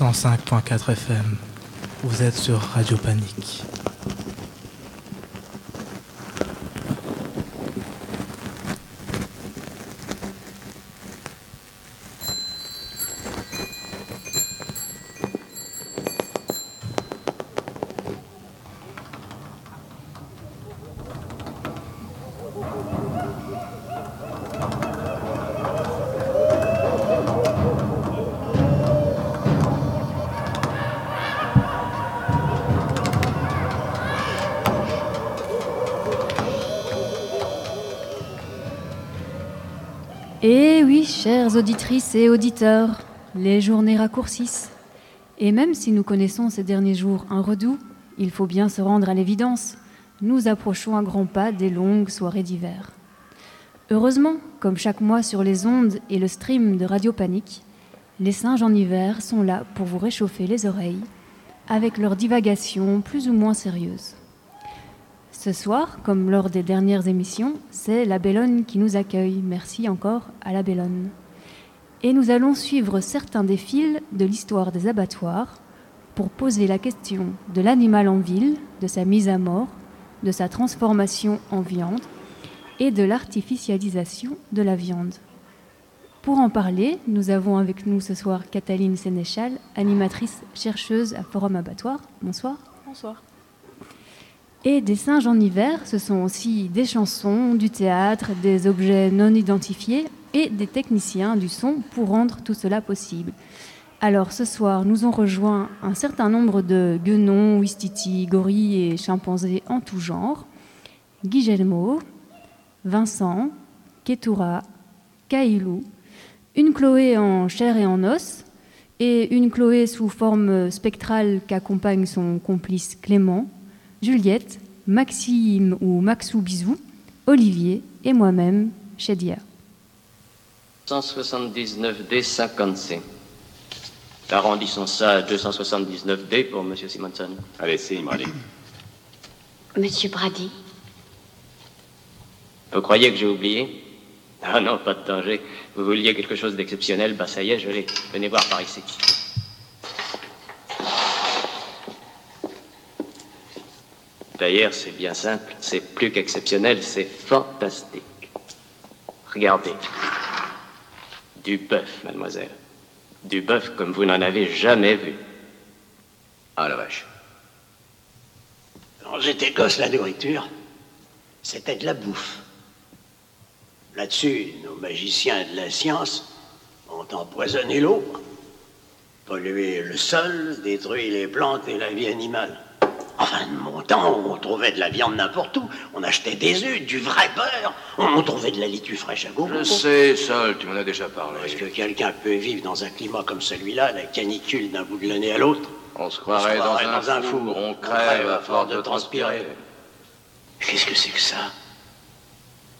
105.4 FM. Vous êtes sur Radio Panique. Auditrices et auditeurs, les journées raccourcissent. Et même si nous connaissons ces derniers jours un redout, il faut bien se rendre à l'évidence. Nous approchons à grands pas des longues soirées d'hiver. Heureusement, comme chaque mois sur les ondes et le stream de Radio Panique, les singes en hiver sont là pour vous réchauffer les oreilles avec leurs divagations plus ou moins sérieuses. Ce soir, comme lors des dernières émissions, c'est la Bellone qui nous accueille. Merci encore à la Bellone. Et nous allons suivre certains des fils de l'histoire des abattoirs pour poser la question de l'animal en ville, de sa mise à mort, de sa transformation en viande et de l'artificialisation de la viande. Pour en parler, nous avons avec nous ce soir Cataline Sénéchal, animatrice chercheuse à Forum Abattoir. Bonsoir. Bonsoir. Et des singes en hiver, ce sont aussi des chansons, du théâtre, des objets non identifiés et des techniciens du son pour rendre tout cela possible. Alors ce soir, nous ont rejoint un certain nombre de guenons, ouistiti, gorilles et chimpanzés en tout genre. Guillermo, Vincent, Ketura, Kailou, une Chloé en chair et en os, et une Chloé sous forme spectrale qu'accompagne son complice Clément, Juliette, Maxime ou Maxou Bisou, Olivier et moi-même, Chedia. 179D 50C. Arrondissons ça à 279D pour Monsieur Simonson. Allez, c'est Brady. Monsieur Brady, Vous croyez que j'ai oublié? Ah non, pas de danger. Vous vouliez quelque chose d'exceptionnel, bah ça y est, je l'ai. Venez voir par ici. D'ailleurs, c'est bien simple. C'est plus qu'exceptionnel, c'est fantastique. Regardez. Du bœuf, mademoiselle. Du bœuf comme vous n'en avez jamais vu. Ah la vache. Quand j'étais gosse, la nourriture, c'était de la bouffe. Là-dessus, nos magiciens de la science ont empoisonné l'eau, pollué le sol, détruit les plantes et la vie animale. Enfin, de mon temps, on trouvait de la viande n'importe où. On achetait des œufs, du vrai beurre. On trouvait de la litue fraîche à gogo. Je sais, Sol, tu m'en as déjà parlé. Est-ce que quelqu'un peut vivre dans un climat comme celui-là, la canicule d'un bout de l'année à l'autre On se croirait, On se croirait dans, un four. On crève à force de transpirer. Qu'est-ce que c'est que ça?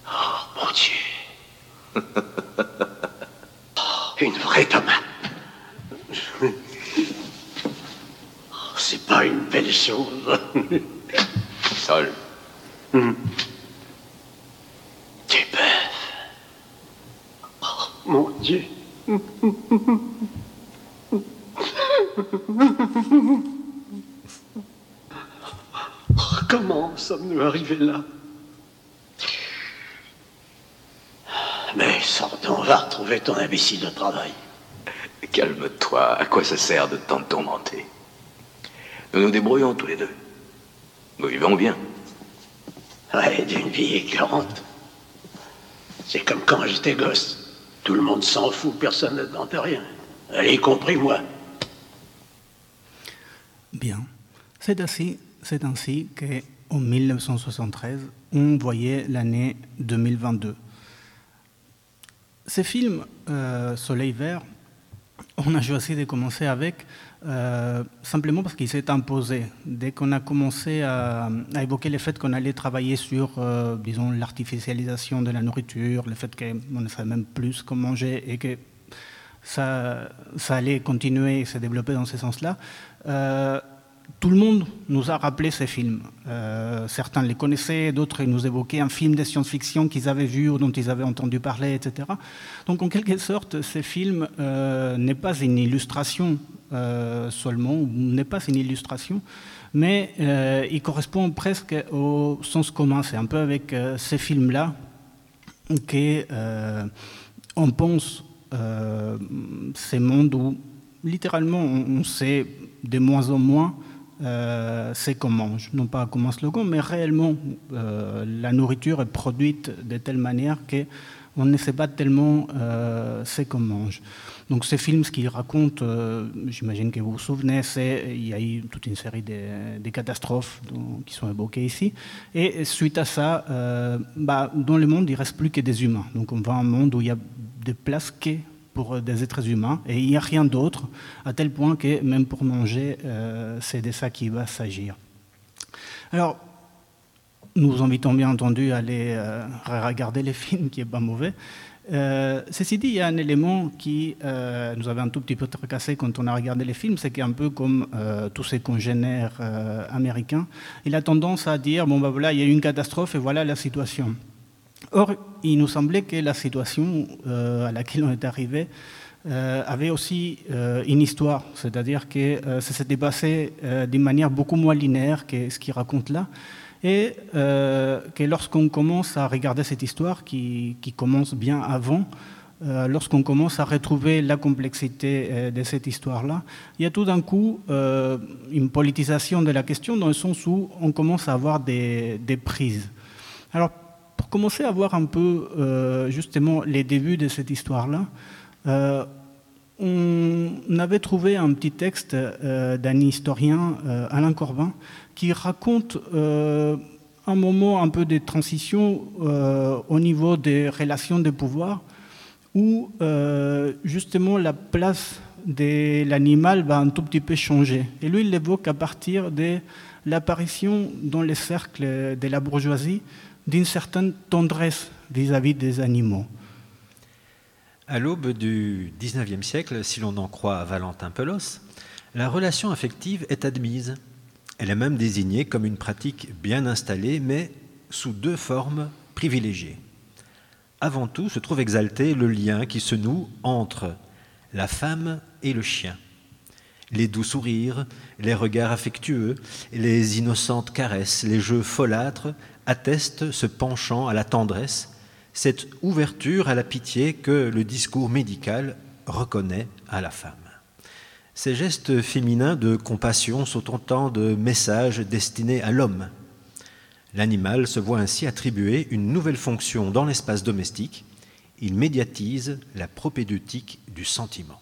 Oh, mon Dieu Oh, Une vraie tomate C'est pas une belle chose. Sol, Du bœuf Oh, mon Dieu. Oh, Comment sommes-nous arrivés là? Mais sortons, va retrouver ton imbécile de travail. calme-toi. À quoi ça sert de tant te tourmenter Nous nous débrouillons tous les deux. Nous vivons bien. Ouais, d'une vie écœurante. C'est comme quand j'étais gosse. Tout le monde s'en fout, personne ne tente rien. Y compris moi. Bien. C'est ainsi, c'est ainsi qu'en 1973, on voyait l'année 2022. Ces films, euh, Soleil vert, on a choisi de commencer avec euh, simplement parce qu'il s'est imposé. Dès qu'on a commencé à, évoquer le fait qu'on allait travailler sur, euh, disons, l'artificialisation de la nourriture, le fait qu'on ne savait même plus comment manger et que ça, ça allait continuer et se développer dans ce sens-là, euh, tout le monde nous a rappelé ces films. Euh, certains les connaissaient, d'autres nous évoquaient un film de science-fiction qu'ils avaient vu ou dont ils avaient entendu parler, etc. Donc en quelque sorte, ces films euh, n'est pas une illustration euh, seulement, n'est pas une illustration, mais il correspond presque au sens commun. C'est un peu avec ces films-là qu'on pense ces mondes où littéralement on sait de moins en moins euh, c'est qu'on mange, non pas comme un slogan, mais réellement euh, la nourriture est produite de telle manière qu'on ne sait pas tellement euh, c'est qu'on mange. Donc ces films, ce qu'ils racontent, euh, j'imagine que vous vous souvenez, c'est il y a eu toute une série de, catastrophes qui sont évoquées ici, et suite à ça, bah, dans le monde, il reste plus que des humains. Donc on va à un monde où il y a des places pour des êtres humains et il n'y a rien d'autre, à tel point que même pour manger, euh, c'est de ça qu'il va s'agir. Alors, nous vous invitons bien entendu à aller euh, regarder les films, qui n'est pas mauvais. Euh, ceci dit, il y a un élément qui euh, nous avait un tout petit peu tracassé quand on a regardé les films, c'est qu'un peu comme euh, tous ces congénères euh, américains, il a tendance à dire bon ben voilà, il y a eu une catastrophe et voilà la situation. Or, il nous semblait que la situation euh, à laquelle on est arrivé euh, avait aussi euh, une histoire, c'est-à-dire que ça s'était passé d'une manière beaucoup moins linéaire que ce qu'il raconte là, et que lorsqu'on commence à regarder cette histoire qui, commence bien avant, lorsqu'on commence à retrouver la complexité de cette histoire-là, il y a tout d'un coup une politisation de la question dans le sens où on commence à avoir des, des prises. Alors, commencer à voir un peu euh, justement les débuts de cette histoire-là, euh, on avait trouvé un petit texte euh, d'un historien, Alain Corbin, qui raconte un moment un peu de transition au niveau des relations de pouvoir, où justement la place de l'animal va un tout petit peu changer. Et lui, il l'évoque à partir de l'apparition dans les cercles de la bourgeoisie d'une certaine tendresse vis-à-vis -vis des animaux. À l'aube du XIXe siècle, si l'on en croit Valentin Pelos, la relation affective est admise. Elle est même désignée comme une pratique bien installée, mais sous deux formes privilégiées. Avant tout se trouve exalté le lien qui se noue entre la femme et le chien. Les doux sourires, les regards affectueux, les innocentes caresses, les jeux folâtres attestent ce penchant à la tendresse, cette ouverture à la pitié que le discours médical reconnaît à la femme. Ces gestes féminins de compassion sont autant de messages destinés à l'homme. L'animal se voit ainsi attribuer une nouvelle fonction dans l'espace domestique. Il médiatise la propédeutique du sentiment.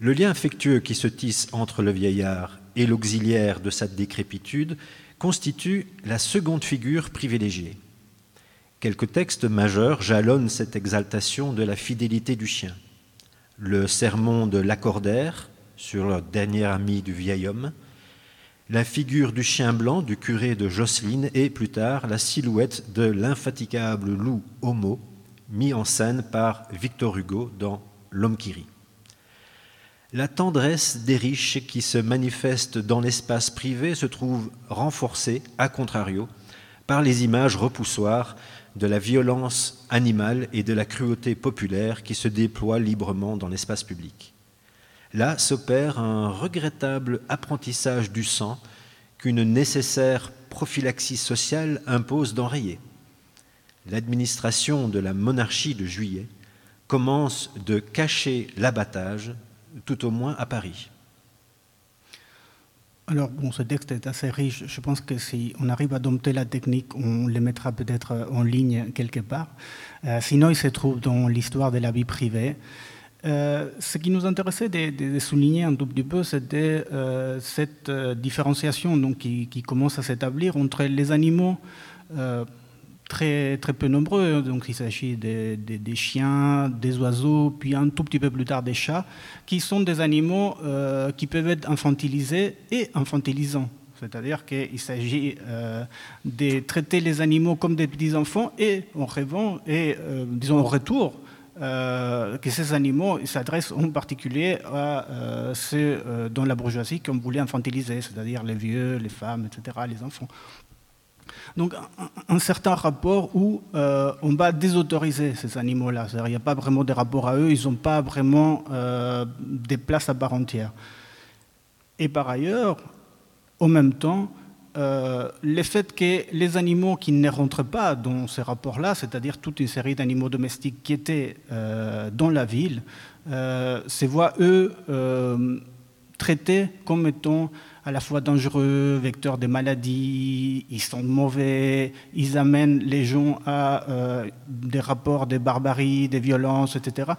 Le lien affectueux qui se tisse entre le vieillard et l'auxiliaire de sa décrépitude constitue la seconde figure privilégiée. Quelques textes majeurs jalonnent cette exaltation de la fidélité du chien. Le sermon de Lacordaire sur le dernier ami du vieil homme, la figure du chien blanc du curé de Jocelyne et plus tard la silhouette de l'infatigable loup Homo, mis en scène par Victor Hugo dans L'homme qui rit. La tendresse des riches qui se manifeste dans l'espace privé se trouve renforcée, à contrario, par les images repoussoires de la violence animale et de la cruauté populaire qui se déploient librement dans l'espace public. Là s'opère un regrettable apprentissage du sang qu'une nécessaire prophylaxie sociale impose d'enrayer. L'administration de la monarchie de juillet commence de cacher l'abattage, tout au moins à Paris. Alors, bon, ce texte est assez riche. Je pense que si on arrive à dompter la technique, on le mettra peut-être en ligne quelque part. Euh, sinon, il se trouve dans l'histoire de la vie privée. Euh, ce qui nous intéressait de, souligner un tout petit peu, c'était euh, cette différenciation donc, qui, commence à s'établir entre les animaux très, peu nombreux, donc il s'agit des, chiens, des oiseaux, puis un tout petit peu plus tard des chats, qui sont des animaux euh, qui peuvent être infantilisés et infantilisants. C'est-à-dire qu'il s'agit euh, de traiter les animaux comme des petits enfants et en rêvant et, euh, disons, en retour, que ces animaux s'adressent en particulier à ceux euh, dans la bourgeoisie qu'on voulait infantiliser, c'est-à-dire les vieux, les femmes, etc., les enfants. Donc un, certain rapport où on va désautoriser ces animaux-là. Il n'y a pas vraiment de rapport à eux, ils n'ont pas vraiment des places à part entière. Et par ailleurs, en même temps, euh, le fait que les animaux qui ne rentrent pas dans ces rapports-là, c'est-à-dire toute une série d'animaux domestiques qui étaient euh, dans la ville, euh, se voient, eux, traités comme étant à la fois dangereux, vecteurs des maladies, ils sont mauvais, ils amènent les gens à des rapports de barbarie, des violences, etc.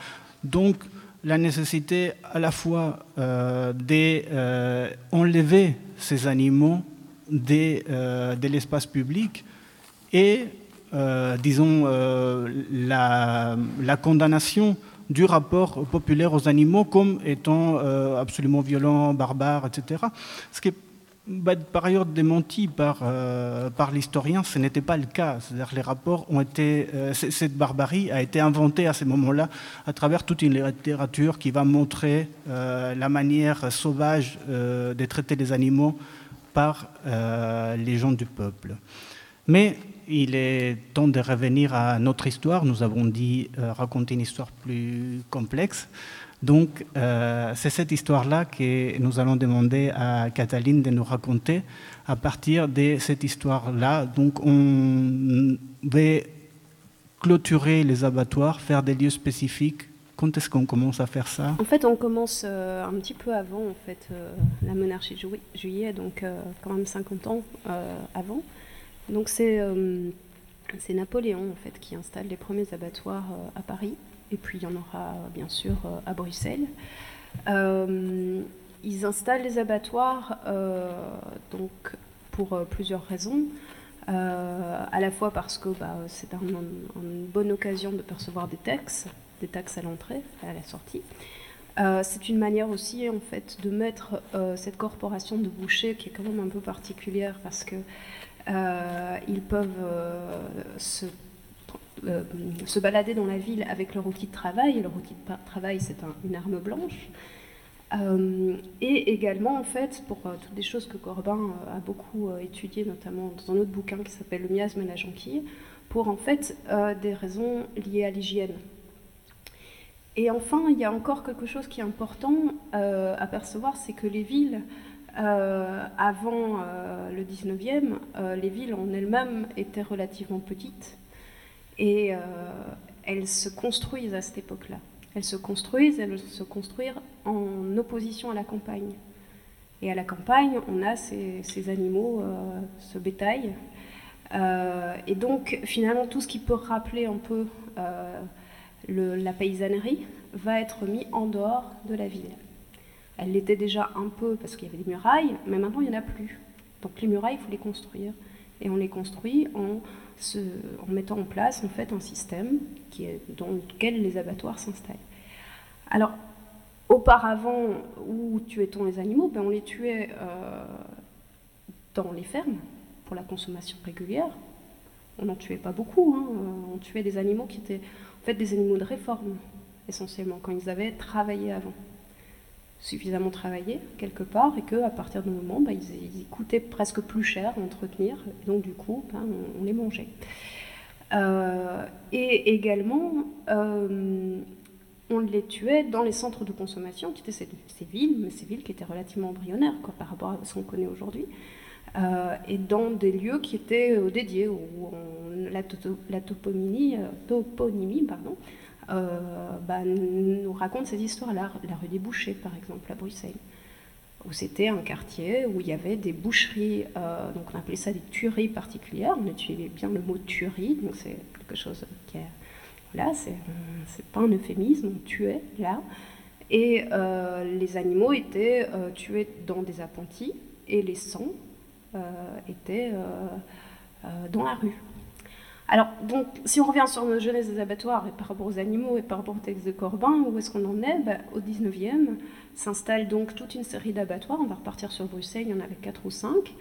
Donc, la nécessité à la fois d'enlever ces animaux euh, de l'espace public et, euh, disons, euh, la, condamnation du rapport populaire aux animaux comme étant absolument violent, barbare, etc. Ce qui est bah, par ailleurs démenti par, par l'historien, ce n'était pas le cas. C'est-à-dire les rapports ont été, cette barbarie a été inventée à ce moment-là à travers toute une littérature qui va montrer la manière sauvage de traiter les animaux par euh, les gens du peuple. Mais il est temps de revenir à notre histoire. Nous avons dit euh, raconter une histoire plus complexe. Donc, euh, c'est cette histoire-là que nous allons demander à Cataline de nous raconter. À partir de cette histoire-là, donc, on va clôturer les abattoirs, faire des lieux spécifiques quand est-ce qu'on commence à faire ça? En fait, on commence euh, un petit peu avant en fait, la monarchie de juillet, donc quand même 50 ans avant. Donc c'est c'est Napoléon en fait qui installe les premiers abattoirs à Paris, et puis il y en aura bien sûr à Bruxelles. ils installent les abattoirs donc pour plusieurs raisons. à la fois parce que bah, c'est une bonne occasion de percevoir des textes, des taxes à l'entrée, à la sortie. Euh, c'est une manière aussi en fait de mettre euh, cette corporation de bouchers qui est quand même un peu particulière parce que euh, ils peuvent se, se, balader dans la ville avec leur outil de travail. Leur outil de travail, c'est une arme blanche. et également, en fait, pour toutes les choses que Corbin a beaucoup étudiées, notamment dans un autre bouquin qui s'appelle Le miasme et la jonquille, pour en fait des raisons liées à l'hygiène. Et enfin, il y a encore quelque chose qui est important euh, à percevoir, c'est que les villes, euh, avant euh, le 19e, les villes en elles-mêmes étaient relativement petites et elles se construisent à cette époque-là. Elles se construisent, elles se construisent en opposition à la campagne. Et à la campagne, on a ces animaux, ce bétail. et donc, finalement, tout ce qui peut rappeler un peu la paysannerie va être mis en dehors de la ville. Elle l'était déjà un peu parce qu'il y avait des murailles, mais maintenant il n'y en a plus. Donc les murailles, il faut les construire. Et on les construit en, en mettant en place en fait un système dans lequel les abattoirs s'installent. Alors, auparavant, où tuait-on les animaux ben, On les tuait euh, dans les fermes pour la consommation régulière. On n'en tuait pas beaucoup. Hein. On tuait des animaux qui étaient fait des animaux de réforme, essentiellement, quand ils avaient travaillé avant. Suffisamment travaillé, quelque part, et qu'à partir du moment, bah, ils, coûtaient presque plus cher à entretenir, et donc du coup, bah, on, les mangeait. Euh, et également, euh, on les tuait dans les centres de consommation, qui étaient ces, villes, mais ces villes qui étaient relativement embryonnaires par rapport à ce qu'on connaît aujourd'hui. Euh, et dans des lieux qui étaient dédiés, où la, toponymie, toponymie pardon, bah, nous raconte ces histoires-là. La rue des Bouchers, par exemple, à Bruxelles, où c'était un quartier où il y avait des boucheries, donc on appelait ça des tueries particulières, on utilisait bien le mot tuerie, donc c'est quelque chose qui est... Voilà, c'est pas un euphémisme, on tuait là. Et les animaux étaient tués dans des appentis, et les sangs euh, étaient euh, euh, dans la rue. Alors, donc, si on revient sur nos jeunesse des abattoirs et par rapport aux animaux et par rapport au texte de Corbin, où est-ce qu'on en est? Ben, Au 19e, s'installe donc toute une série d'abattoirs. On va repartir sur Bruxelles, il y en avait 4 ou 5.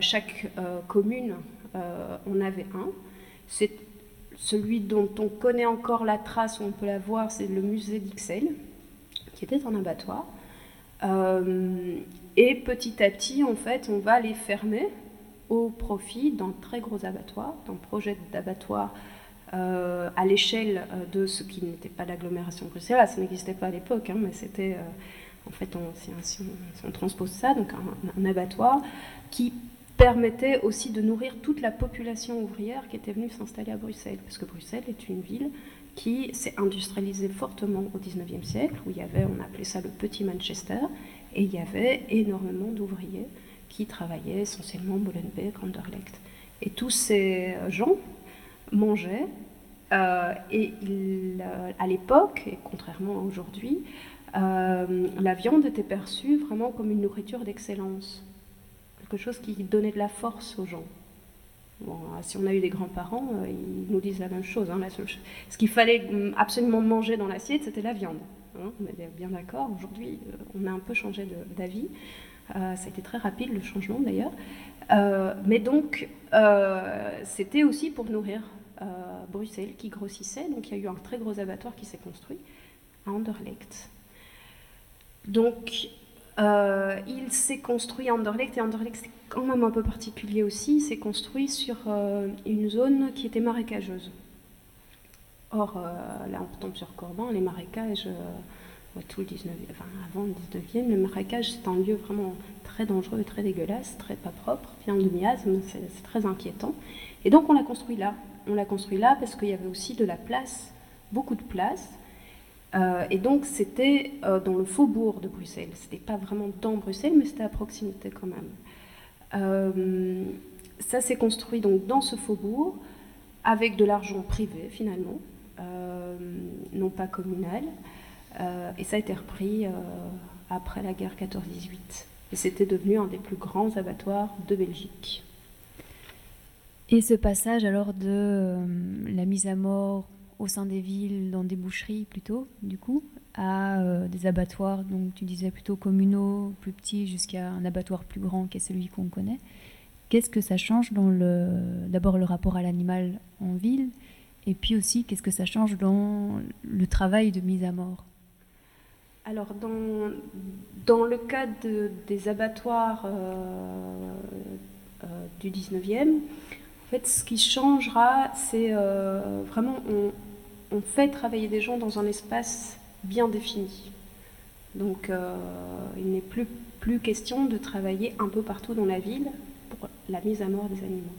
chaque commune en avait un. C'est celui dont on connaît encore la trace, où on peut la voir, c'est le musée d'Ixelles, qui était un abattoir. Euh, et petit à petit, en fait, on va les fermer au profit d'un très gros abattoir, d'un projet d'abattoir euh, à l'échelle euh, de ce qui n'était pas l'agglomération bruxelloise. Ça n'existait pas à l'époque, hein, mais c'était, en fait, on, si, on, transpose ça, donc un, abattoir qui permettait aussi de nourrir toute la population ouvrière qui était venue s'installer à Bruxelles, parce que Bruxelles est une ville qui s'est industrialisée fortement au 19e siècle, où il y avait, on appelait ça le petit Manchester, et il y avait énormément d'ouvriers qui travaillaient essentiellement Molenbeek, Anderlecht. Et tous ces gens mangeaient, euh, et euh, à l'époque, et contrairement à aujourd'hui, euh, la viande était perçue vraiment comme une nourriture d'excellence, quelque chose qui donnait de la force aux gens. Si on a eu des grands-parents, ils nous disent la même chose. Hein, ce qu'il fallait absolument manger dans l'assiette, c'était la viande. Hein, on est bien d'accord. Aujourd'hui, on a un peu changé d'avis. Euh, ça a été très rapide le changement d'ailleurs. Euh, mais donc, c'était aussi pour nourrir Bruxelles qui grossissait. Donc, il y a eu un très gros abattoir qui s'est construit à Anderlecht. Donc, il s'est construit à Anderlecht, et Anderlecht c'est quand même un peu particulier aussi, il s'est construit sur une zone qui était marécageuse. Or, euh, là, on retombe sur Corban, les marécages, euh, tout le 19 enfin, avant le 19e, le marécage, c'est un lieu vraiment très dangereux, très dégueulasse, très pas propre, plein de miasmes, c'est très inquiétant. Et donc, on l'a construit là. On l'a construit là parce qu'il y avait aussi de la place, beaucoup de place. Euh, et donc, c'était dans le faubourg de Bruxelles. C'était pas vraiment dans Bruxelles, mais c'était à proximité quand même. ça s'est construit donc dans ce faubourg avec de l'argent privé finalement. Euh, non pas communal. Euh, et ça a été repris euh, après la guerre 14-18. Et c'était devenu un des plus grands abattoirs de Belgique. Et ce passage alors de la mise à mort au sein des villes, dans des boucheries plutôt, du coup, à des abattoirs, donc tu disais plutôt communaux, plus petits, jusqu'à un abattoir plus grand qui est celui qu'on connaît. Qu'est-ce que ça change dans le, d'abord le rapport à l'animal en ville, et puis aussi, qu'est-ce que ça change dans le travail de mise à mort? Alors, dans, dans le cas des abattoirs euh, euh, du 19e, en fait, ce qui changera, c'est euh, vraiment, on, fait travailler des gens dans un espace bien défini. Donc, il n'est plus, plus question de travailler un peu partout dans la ville pour la mise à mort des animaux.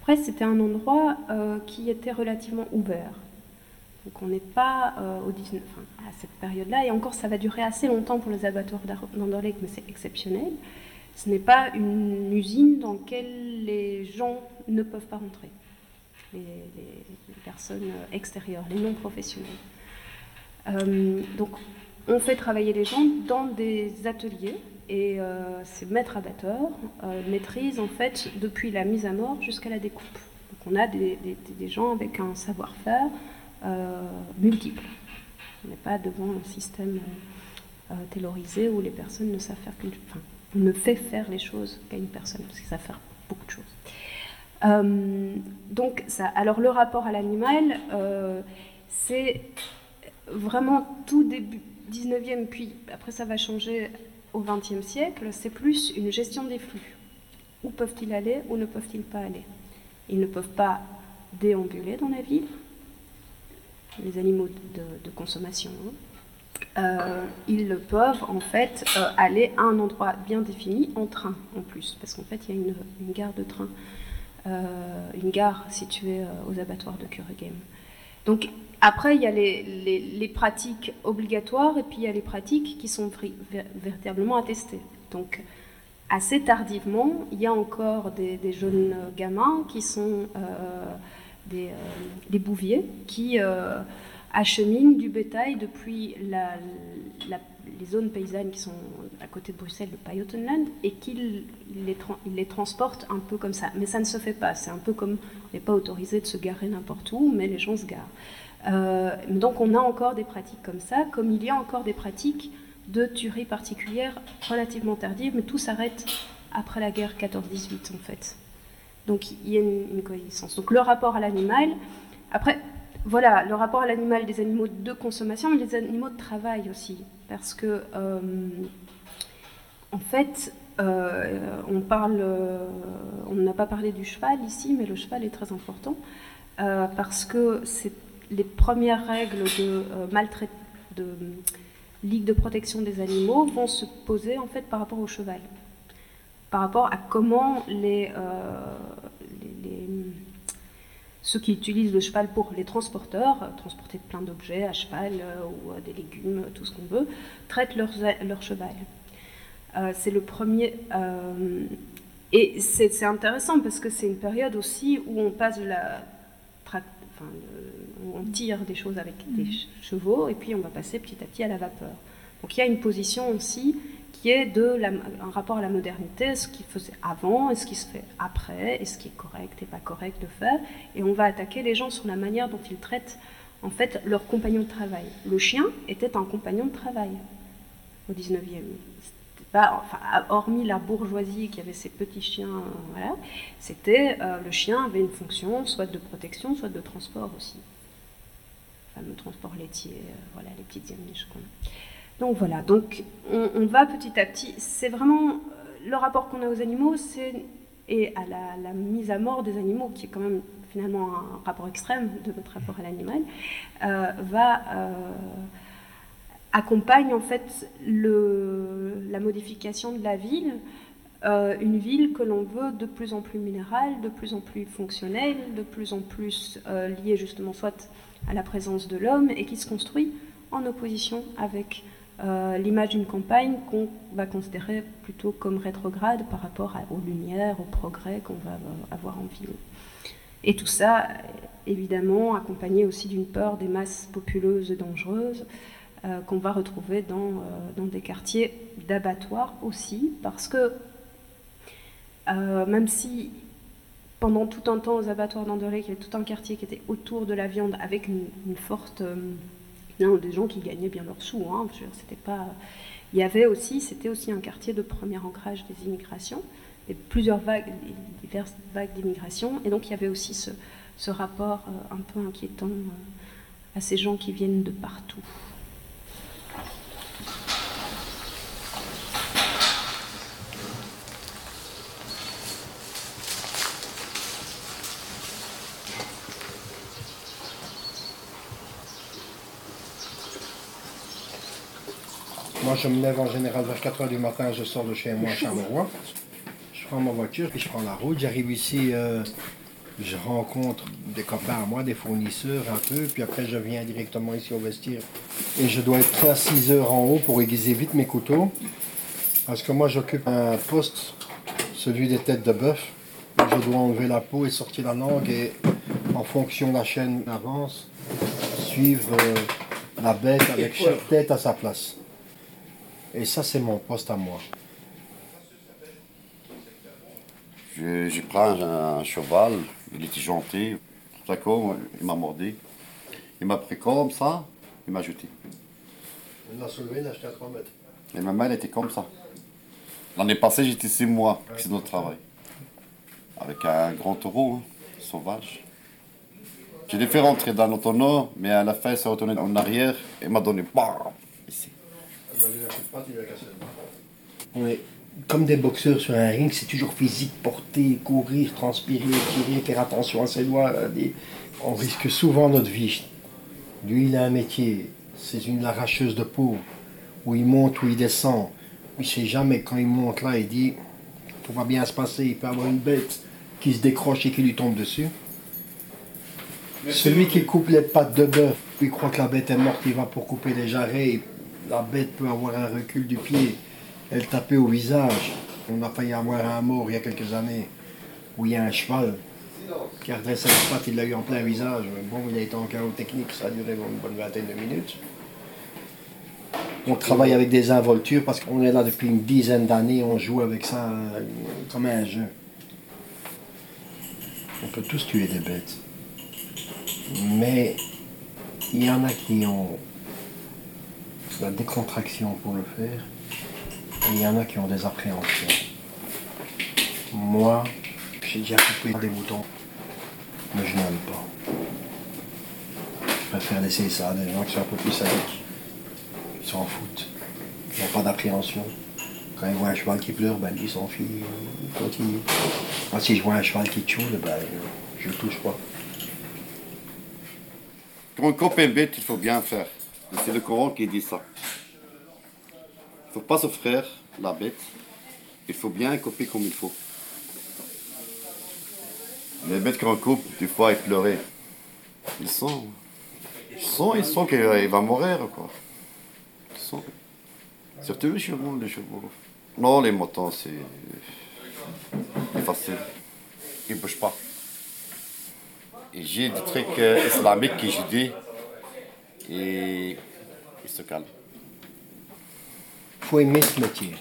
Après, c'était un endroit qui était relativement ouvert. Donc on n'est pas euh, au 19, à cette période-là, et encore ça va durer assez longtemps pour les abattoirs d'Anderlecht, mais c'est exceptionnel. Ce n'est pas une usine dans laquelle les gens ne peuvent pas rentrer, les, personnes extérieures, les non professionnels. Euh, donc on fait travailler les gens dans des ateliers et euh, ces maîtres abatteurs maîtrisent en fait depuis la mise à mort jusqu'à la découpe. Donc on a des, gens avec un savoir-faire multiple. On n'est pas devant un système taylorisé où les personnes ne savent faire qu'une enfin, on ne fait faire les choses qu'à une personne, parce qu'ils savent faire beaucoup de choses. donc ça, alors le rapport à l'animal, c'est vraiment tout début 19e, puis après ça va changer au XXe siècle, c'est plus une gestion des flux. Où peuvent-ils aller, où ne peuvent-ils pas aller? Ils ne peuvent pas déambuler dans la ville, les animaux de, consommation. Euh, ils peuvent en fait euh, aller à un endroit bien défini en train en plus, parce qu'en fait il y a une, gare de train, euh, une gare située aux abattoirs de Kuregem. Donc après, il y a les, pratiques obligatoires et puis il y a les pratiques qui sont véritablement attestées. Donc, assez tardivement, il y a encore des, jeunes gamins qui sont euh, des, bouviers qui euh, acheminent du bétail depuis les zones paysannes qui sont à côté de Bruxelles, le Pajottenland, et qu'ils les, les, transportent un peu comme ça. Mais ça ne se fait pas. C'est un peu comme on n'est pas autorisé de se garer n'importe où, mais les gens se garent. Euh, donc on a encore des pratiques comme ça, comme il y a encore des pratiques de tuerie particulière relativement tardives, mais tout s'arrête après la guerre 14-18 en fait. Donc il y a une, coexistence. Donc le rapport à l'animal, Après, voilà, le rapport à l'animal des animaux de consommation, mais des animaux de travail aussi. Parce que, euh, en fait, euh, on parle, euh, on n'a pas parlé du cheval ici, mais le cheval est très important parce que c'est les premières règles de de ligue de protection des animaux vont se poser en fait par rapport au cheval, par rapport à comment les, les ceux qui utilisent le cheval pour les transporteurs, euh, transporter plein d'objets à cheval euh, ou euh, des légumes, tout ce qu'on veut, traitent leur, leur cheval. c'est le premier. et c'est intéressant parce que c'est une période aussi où on passe de la. Enfin, où on tire des choses avec des mmh. chevaux et puis on va passer petit à petit à la vapeur. Donc il y a une position aussi qui est un rapport à la modernité, ce qui faisait avant et ce qui se fait après, et ce qui est correct et pas correct de faire. Et on va attaquer les gens sur la manière dont ils traitent en fait leur compagnon de travail. Le chien était un compagnon de travail au 19e. Pas, enfin, hormis la bourgeoisie qui avait ses petits chiens, euh, voilà, c'était euh, le chien avait une fonction soit de protection, soit de transport aussi. Le fameux transport laitier, euh, voilà, les petites amiches qu'on donc voilà, donc on, va petit à petit, c'est vraiment euh, le rapport qu'on a aux animaux, c'est et à la, mise à mort des animaux, qui est quand même finalement un rapport extrême de notre rapport à l'animal, euh, va euh, accompagne en fait la modification de la ville, une ville que l'on veut de plus en plus minérale, de plus en plus fonctionnelle, de plus en plus liée justement soit à la présence de l'homme et qui se construit en opposition avec euh, l'image d'une campagne qu'on va considérer plutôt comme rétrograde par rapport aux lumières, au progrès qu'on va avoir en ville. Et tout ça, évidemment, accompagné aussi d'une peur des masses populeuses dangereuses euh, qu'on va retrouver dans, euh, dans des quartiers d'abattoirs aussi, parce que même si pendant tout un temps aux abattoirs d'Andoré, il y avait tout un quartier qui était autour de la viande avec une forte des gens qui gagnaient bien leurs sous. Hein, c'était pas... Il y avait aussi, c'était aussi un quartier de premier ancrage des immigrations, et plusieurs vagues, diverses vagues d'immigration, et donc il y avait aussi ce, ce rapport euh, un peu inquiétant euh, à ces gens qui viennent de partout. Moi, je me lève en général vers 4 h du matin, je sors de chez moi à Charleroi. Je prends ma voiture, puis je prends la route. J'arrive ici, euh, je rencontre des copains à moi, des fournisseurs un peu, puis après je viens directement ici au vestiaire. Et je dois être à 6 heures en haut pour aiguiser vite mes couteaux. Parce que moi, j'occupe un poste, celui des têtes de bœuf. Je dois enlever la peau et sortir la langue et en fonction de la chaîne avance, suivre euh, la bête avec chaque tête à sa place. Et ça, c'est mon poste à moi. J'ai pris un, cheval, il était gentil. D'accord, il m'a mordu. Il m'a pris comme ça, il m'a jeté. Il m'a soulevé, il a acheté à 3 mètres. Et ma main, elle était comme ça. L'année passée, j'étais 6 mois, c'est notre travail. Avec un grand taureau, hein, sauvage. J'ai dû faire rentrer dans l'autonome, mais à la fin, il s'est retourné en arrière et m'a donné bam. On est comme des boxeurs sur un ring, c'est toujours physique, porter, courir, transpirer, tirer, faire attention à ses doigts. On risque souvent notre vie. Lui, il a un métier, c'est une arracheuse de peau, où il monte, où il descend. Il ne sait jamais quand il monte là, il dit tout va bien se passer, il peut avoir une bête qui se décroche et qui lui tombe dessus. Celui qui coupe les pattes de bœuf, il croit que la bête est morte, il va pour couper les jarrets, la bête peut avoir un recul du pied, elle tapait au visage. On a failli avoir un mort il y a quelques années où il y a un cheval qui a redressé la patte, il l'a eu en plein visage. Bon, il a été en chaos technique, ça a duré une bonne vingtaine de minutes. On travaille avec des involtures parce qu'on est là depuis une dizaine d'années, on joue avec ça euh, comme un jeu. On peut tous tuer des bêtes. Mais il y en a qui ont la décontraction pour le faire. Et il y en a qui ont des appréhensions. Moi, j'ai déjà coupé des boutons, mais je n'aime pas. Je préfère laisser ça à des gens qui sont un peu plus sadiques. Ils s'en foutent. Ils n'ont pas d'appréhension. Quand ils voient un cheval qui pleure, ben ils s'en fichent. Moi, si je vois un cheval qui tchoule, ben, je ne touche pas. Quand on coupe une bête, il faut bien faire. C'est le Coran qui dit ça. Il ne faut pas s'offrir la bête. Il faut bien couper comme il faut. Les bêtes qu'on coupe, des fois, ils pleurent. Ils sont. Ils sont, ils sont qu'il va mourir, quoi. Ils sont. Surtout les chevaux, les chevaux. Non, les motos, c'est. c'est facile. Ils ne bougent pas. Et j'ai des trucs euh, islamiques que je dis. Et ils se calment. Il faut aimer ce métier.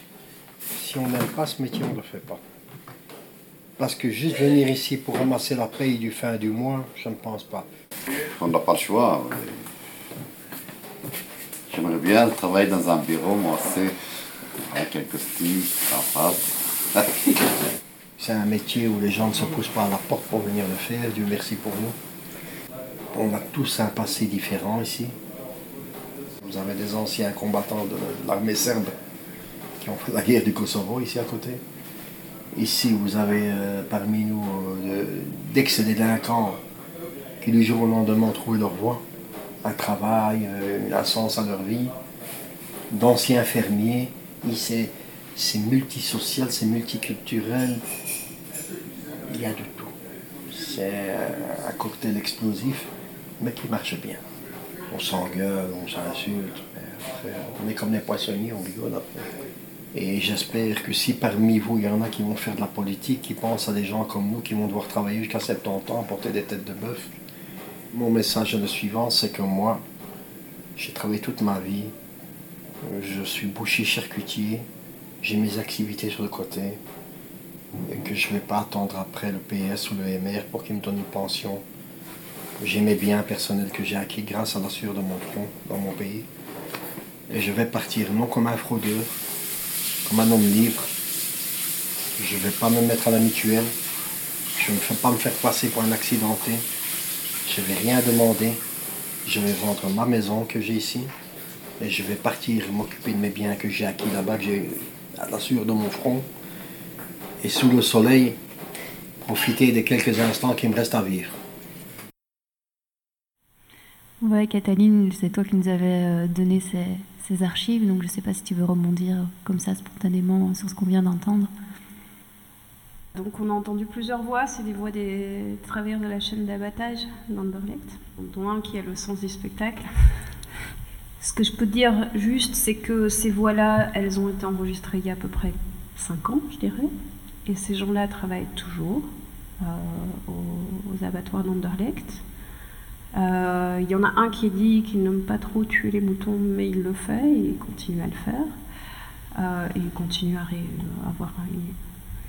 Si on n'aime pas ce métier, on ne le fait pas. Parce que juste venir ici pour ramasser la paye du fin du mois, je ne pense pas. On n'a pas le choix. J'aimerais bien travailler dans un bureau, moi aussi, avec un costume, en face. C'est un métier où les gens ne se poussent pas à la porte pour venir le faire, Dieu merci pour nous. On a tous un passé différent ici. Vous avez des anciens combattants de l'armée serbe qui ont fait la guerre du Kosovo ici à côté. Ici, vous avez euh, parmi nous euh, de- d'ex-délinquants qui du jour au lendemain ont trouvé leur voie, un travail, euh, un sens à leur vie, d'anciens fermiers. Ici, c'est multisocial, c'est multiculturel. Il y a de tout. C'est un cocktail explosif, mais qui marche bien. On s'engueule, on s'insulte, on est comme des poissonniers, on rigole. Et j'espère que si parmi vous, il y en a qui vont faire de la politique, qui pensent à des gens comme nous, qui vont devoir travailler jusqu'à 70 ans, porter des têtes de bœuf, mon message est le suivant, c'est que moi, j'ai travaillé toute ma vie, je suis boucher charcutier, j'ai mes activités sur le côté, et que je ne vais pas attendre après le PS ou le MR pour qu'ils me donnent une pension. J'ai mes biens personnels que j'ai acquis grâce à la sueur de mon front dans mon pays. Et je vais partir non comme un fraudeur, comme un homme libre. Je ne vais pas me mettre à la mutuelle. Je ne vais pas me faire passer pour un accidenté. Je ne vais rien demander. Je vais vendre ma maison que j'ai ici. Et je vais partir m'occuper de mes biens que j'ai acquis là-bas, que j'ai à la de mon front. Et sous le soleil, profiter des quelques instants qui me restent à vivre. Ouais, Cataline, c'est toi qui nous avais euh, donné ces, ces archives, donc je ne sais pas si tu veux rebondir comme ça spontanément sur ce qu'on vient d'entendre. Donc on a entendu plusieurs voix, c'est des voix des travailleurs de la chaîne d'abattage d'Anderlecht, dont un qui a le sens du spectacle. Ce que je peux dire juste, c'est que ces voix-là, elles ont été enregistrées il y a à peu près 5 ans, je dirais, et ces gens-là travaillent toujours euh, aux, aux abattoirs d'Anderlecht. Euh, Il y en a un qui dit qu'il n'aime pas trop tuer les moutons, mais il le fait, et il continue à le faire. Euh, il continue à, à avoir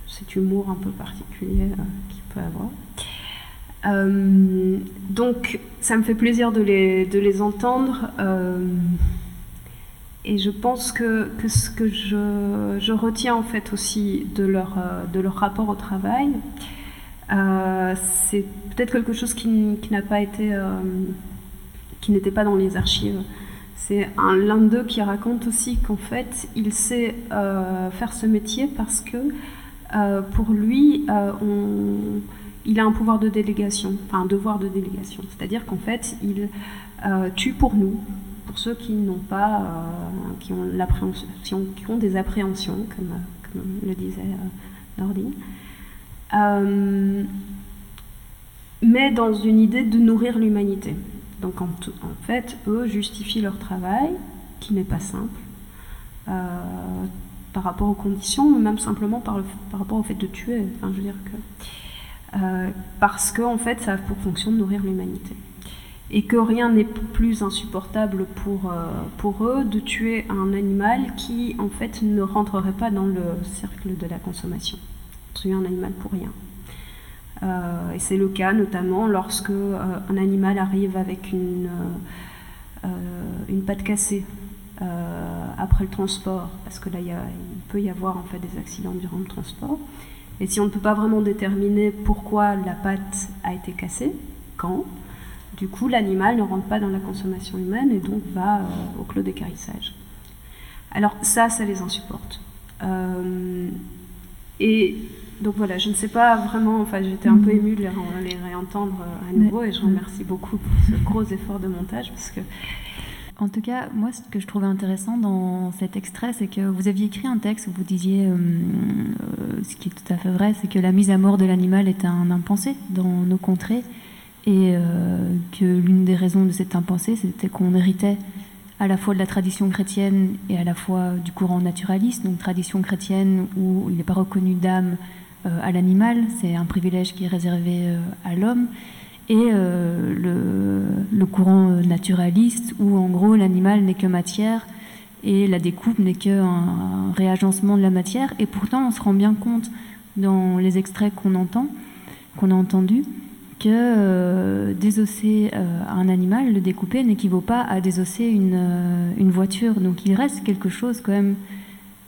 cet humour un peu particulier euh, qu'il peut avoir. Euh, donc, ça me fait plaisir de les, entendre. euh, et je pense que, ce que je, retiens en fait aussi de leur, euh, rapport au travail, euh, c'est peut-être quelque chose qui, n'a pas été, euh, qui n'était pas dans les archives. C'est un l'un d'eux qui raconte aussi qu'en fait, il sait euh, faire ce métier parce que euh, pour lui, euh, il a un pouvoir de délégation, enfin un devoir de délégation. C'est-à-dire qu'en fait, il euh, tue pour nous, pour ceux qui n'ont pas, euh, qui ont qui ont des appréhensions, comme, comme le disait euh, Nordine. Euh, mais dans une idée de nourrir l'humanité. Donc en, fait, eux justifient leur travail, qui n'est pas simple, euh, par rapport aux conditions, mais même simplement par, rapport au fait de tuer. Enfin, je veux dire que, euh, parce que en fait, ça a pour fonction de nourrir l'humanité. Et que rien n'est plus insupportable pour, pour eux de tuer un animal qui, en fait, ne rentrerait pas dans le cercle de la consommation. Un animal pour rien. Euh, et c'est le cas notamment lorsque euh, un animal arrive avec une, euh, euh, une patte cassée après le transport, parce que là il peut y avoir en fait des accidents durant le transport. Et si on ne peut pas vraiment déterminer pourquoi la patte a été cassée, quand, Du coup, l'animal ne rentre pas dans la consommation humaine et donc va au clos d'écarissage. Alors ça, ça les insupporte. et donc voilà, je ne sais pas vraiment, enfin j'étais un peu émue de les, réentendre à nouveau et je remercie beaucoup pour ce gros effort de montage parce que en tout cas, moi, ce que je trouvais intéressant dans cet extrait, c'est que vous aviez écrit un texte où vous disiez, euh, euh, ce qui est tout à fait vrai, c'est que la mise à mort de l'animal est un impensé dans nos contrées, et euh, que l'une des raisons de cet impensé, c'était qu'on héritait à la fois de la tradition chrétienne et à la fois du courant naturaliste, donc tradition chrétienne où il n'est pas reconnu d'âme à l'animal, c'est un privilège qui est réservé à l'homme, et euh, le, courant naturaliste où en gros l'animal n'est que matière et la découpe n'est qu'un un réagencement de la matière. Et pourtant, on se rend bien compte dans les extraits qu'on entend, qu'on a entendus, que euh, désosser euh, un animal, le découper, n'équivaut pas à désosser une, voiture. Donc il reste quelque chose quand même,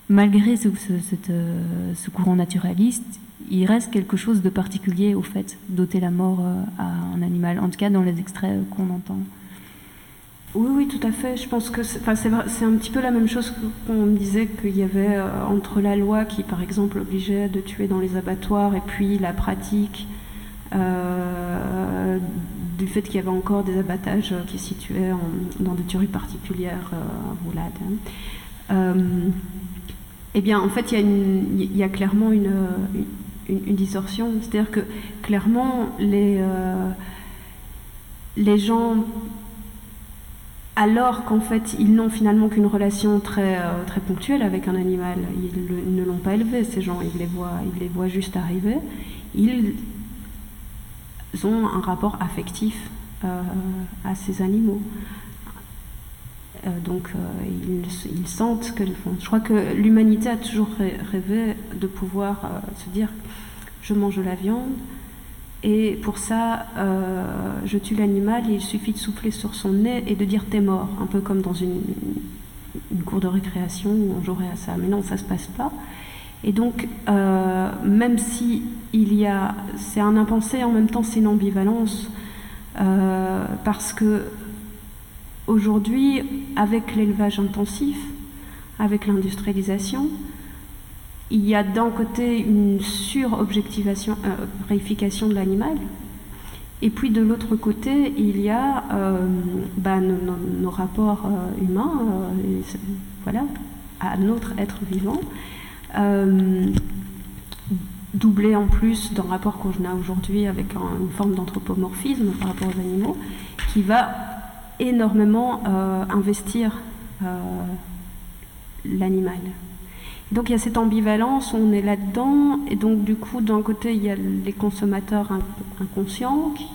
malgré ce courant naturaliste, il reste quelque chose de particulier au fait d'ôter la mort euh, à un animal, en tout cas dans les extraits qu'on entend. Oui, oui, tout à fait. Je pense que c'est un petit peu la même chose qu'on disait qu'il y avait euh, entre la loi qui, par exemple, obligeait de tuer dans les abattoirs et puis la pratique euh, du fait qu'il y avait encore des abattages qui se situaient dans des tueries particulières à Roulade. eh bien, en fait, il y, a clairement une, distorsion. C'est-à-dire que clairement, les, euh, les gens, alors qu'en fait, ils n'ont finalement qu'une relation très, euh, très ponctuelle avec un animal, ils, ne l'ont pas élevé, ces gens, ils les voient, ils les voient juste arriver, ils ont un rapport affectif euh, à ces animaux. Donc ils, sentent que Je crois que l'humanité a toujours rêvé de pouvoir se dire je mange la viande. Et pour ça, euh, je tue l'animal, il suffit de souffler sur son nez et de dire t'es mort, un peu comme dans une, cour de récréation où on jouerait à ça. Mais non, ça se passe pas. Et donc, euh, même si il y a, c'est un impensé, en même temps c'est une ambivalence, euh, parce que aujourd'hui, avec l'élevage intensif, avec l'industrialisation, il y a d'un côté une surobjectivation, euh, de l'animal, et puis de l'autre côté, il y a euh, bah, nos, rapports euh, humains, euh, voilà, à notre être vivant, doublé en plus d'un rapport qu'on a aujourd'hui avec une forme d'anthropomorphisme par rapport aux animaux, qui va énormément investir l'animal. Donc il y a cette ambivalence, on est là-dedans, et donc du coup, d'un côté, il y a les consommateurs inconscients qui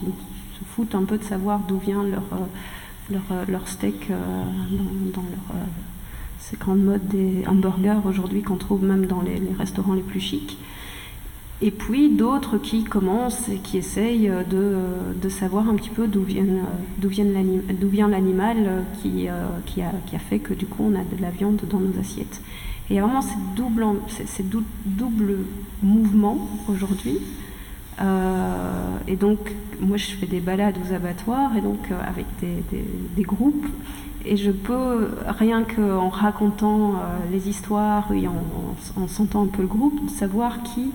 se foutent un peu de savoir d'où vient leur, euh, euh, leur, steak euh, dans, leur, ces grandes modes des hamburgers aujourd'hui qu'on trouve même dans les, restaurants les plus chics. Et puis d'autres qui commencent et qui essayent de, savoir un petit peu d'où vient, l'animal qui, qui, a, qui a fait que du coup on a de la viande dans nos assiettes. Et il y a vraiment ces double, ces double mouvement aujourd'hui. Euh, et donc, moi, je fais des balades aux abattoirs, et donc euh, avec des, groupes, et je peux, rien qu'en racontant euh, les histoires et en, en, sentant un peu le groupe, savoir qui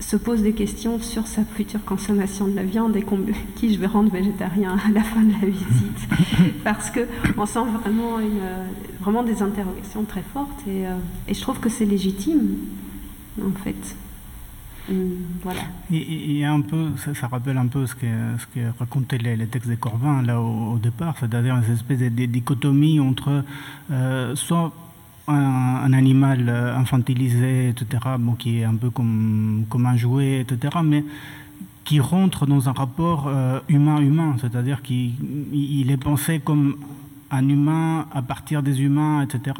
se pose des questions sur sa future consommation de la viande et qui je vais rendre végétarien à la fin de la visite. Parce qu'on sent vraiment, une, vraiment des interrogations très fortes et, euh, et je trouve que c'est légitime, en fait. Hum, voilà. A un peu, ça, rappelle un peu ce que, ce que racontaient les, textes de Corvin là au, départ, c'est-à-dire une espèce de, dichotomie entre euh, soit un, animal euh, infantilisé, etc., bon, qui est un peu comme, un jouet, etc., mais qui rentre dans un rapport euh, humain-humain, c'est-à-dire qu'il est pensé comme un humain à partir des humains, etc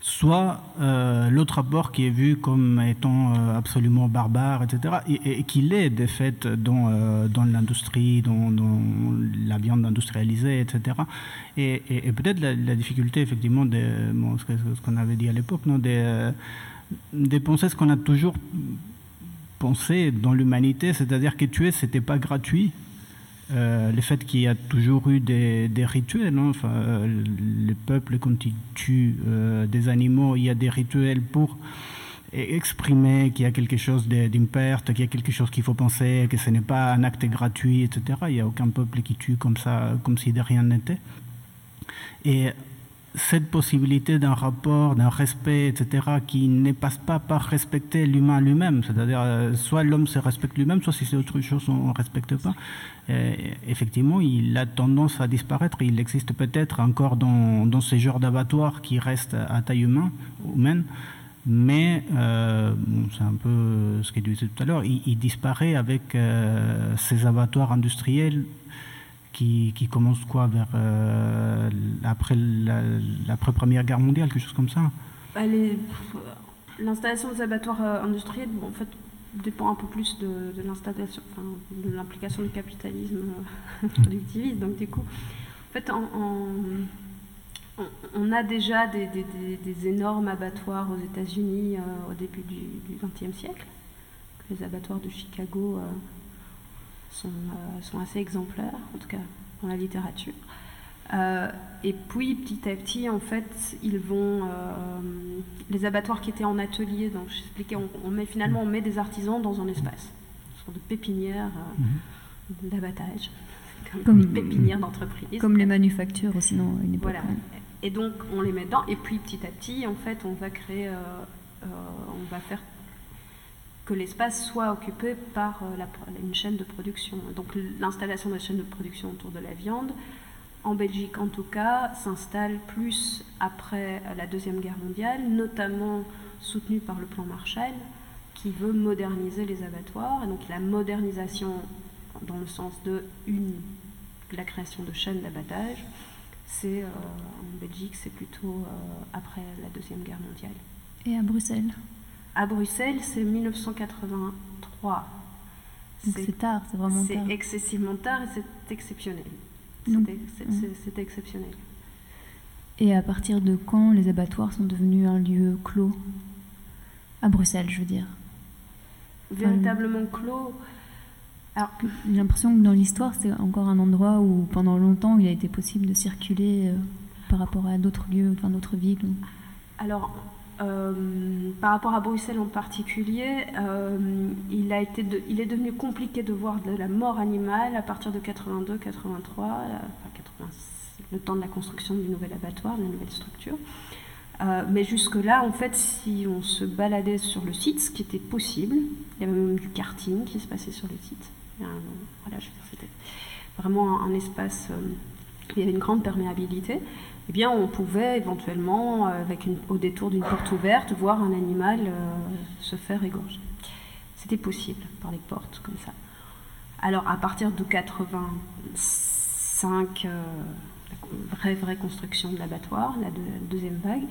soit euh, l'autre rapport qui est vu comme étant euh, absolument barbare, etc., et, qu'il est de fait dans, euh, dans l'industrie, dans, la viande industrialisée, etc. Et, peut-être la, difficulté, effectivement, de ce qu'on avait dit à l'époque, non, de, de penser ce qu'on a toujours pensé dans l'humanité, c'est-à-dire que tuer, c'était pas gratuit. Euh, le fait qu'il y a toujours eu des, rituels. Hein. enfin, euh, le peuple, quand il tue euh, des animaux, il y a des rituels pour exprimer qu'il y a quelque chose d'une perte, qu'il y a quelque chose qu'il faut penser, que ce n'est pas un acte gratuit, etc. Il n'y a aucun peuple qui tue comme ça, comme si de rien n'était. Et cette possibilité d'un rapport, d'un respect, etc., qui ne passe pas par respecter l'humain lui-même, c'est-à-dire euh, soit l'homme se respecte lui-même, soit si c'est autre chose, on ne respecte pas. Effectivement, il a tendance à disparaître. Il existe peut-être encore dans, ces genres d'abattoirs qui restent à taille humaine, mais euh, c'est un peu ce qu'il disait tout à l'heure, il, disparaît avec euh, ces abattoirs industriels qui, qui commence quoi vers euh, après la, première guerre mondiale, quelque chose comme ça? Bah, L'installation des abattoirs euh, industriels, en fait, dépend un peu plus de, l'installation, de l'implication du capitalisme euh, productiviste. Donc du coup, en fait, on, a déjà des, énormes abattoirs aux États-Unis au début du XXe siècle. Les abattoirs de Chicago sont, euh, sont assez exemplaires, en tout cas dans la littérature. Euh, et puis petit à petit, en fait, ils vont. Euh, les abattoirs qui étaient en atelier, donc j'expliquais, on, on, met finalement on met des artisans dans un espace, une sorte de pépinière mhm. d'abattage, comme, une pépinière d'entreprise. Comme les manufactures aussi, non une Voilà. Et donc on les met dedans, et puis petit à petit, en fait, on va créer, on va faire que l'espace soit occupé par euh, une chaîne de production. Donc l'installation de la chaîne de production autour de la viande, en Belgique en tout cas, s'installe plus après la Deuxième Guerre mondiale, notamment soutenue par le plan Marshall, qui veut moderniser les abattoirs. Et donc la modernisation dans le sens de une, la création de chaînes d'abattage, c'est euh, en Belgique, c'est plutôt euh, après la Deuxième Guerre mondiale. Et à Bruxelles? À Bruxelles, c'est 1983. C'est tard, c'est vraiment tard. C'est excessivement tard et c'est exceptionnel. C'est exceptionnel. Et à partir de quand les abattoirs sont devenus un lieu clos? À Bruxelles, je veux dire. Véritablement clos. J'ai l'impression que dans l'histoire, c'est encore un endroit où pendant longtemps il a été possible de circuler euh, par rapport à d'autres lieux, enfin d'autres villes. Alors, par rapport à Bruxelles en particulier, euh, il, a été il est devenu compliqué de voir de la mort animale à partir de 82, 83, enfin le temps de la construction du nouvel abattoir, de la nouvelle structure. Euh, mais jusque-là, en fait, si on se baladait sur le site, ce qui était possible, il y avait même du karting qui se passait sur le site. c'était vraiment un, espace, il y avait une grande perméabilité eh on pouvait éventuellement, euh, au détour d'une porte ouverte, voir un animal euh, se faire égorger. C'était possible par les portes comme ça. Alors, à partir de 85, euh, la vraie, vraie construction de l'abattoir, la, deuxième vague,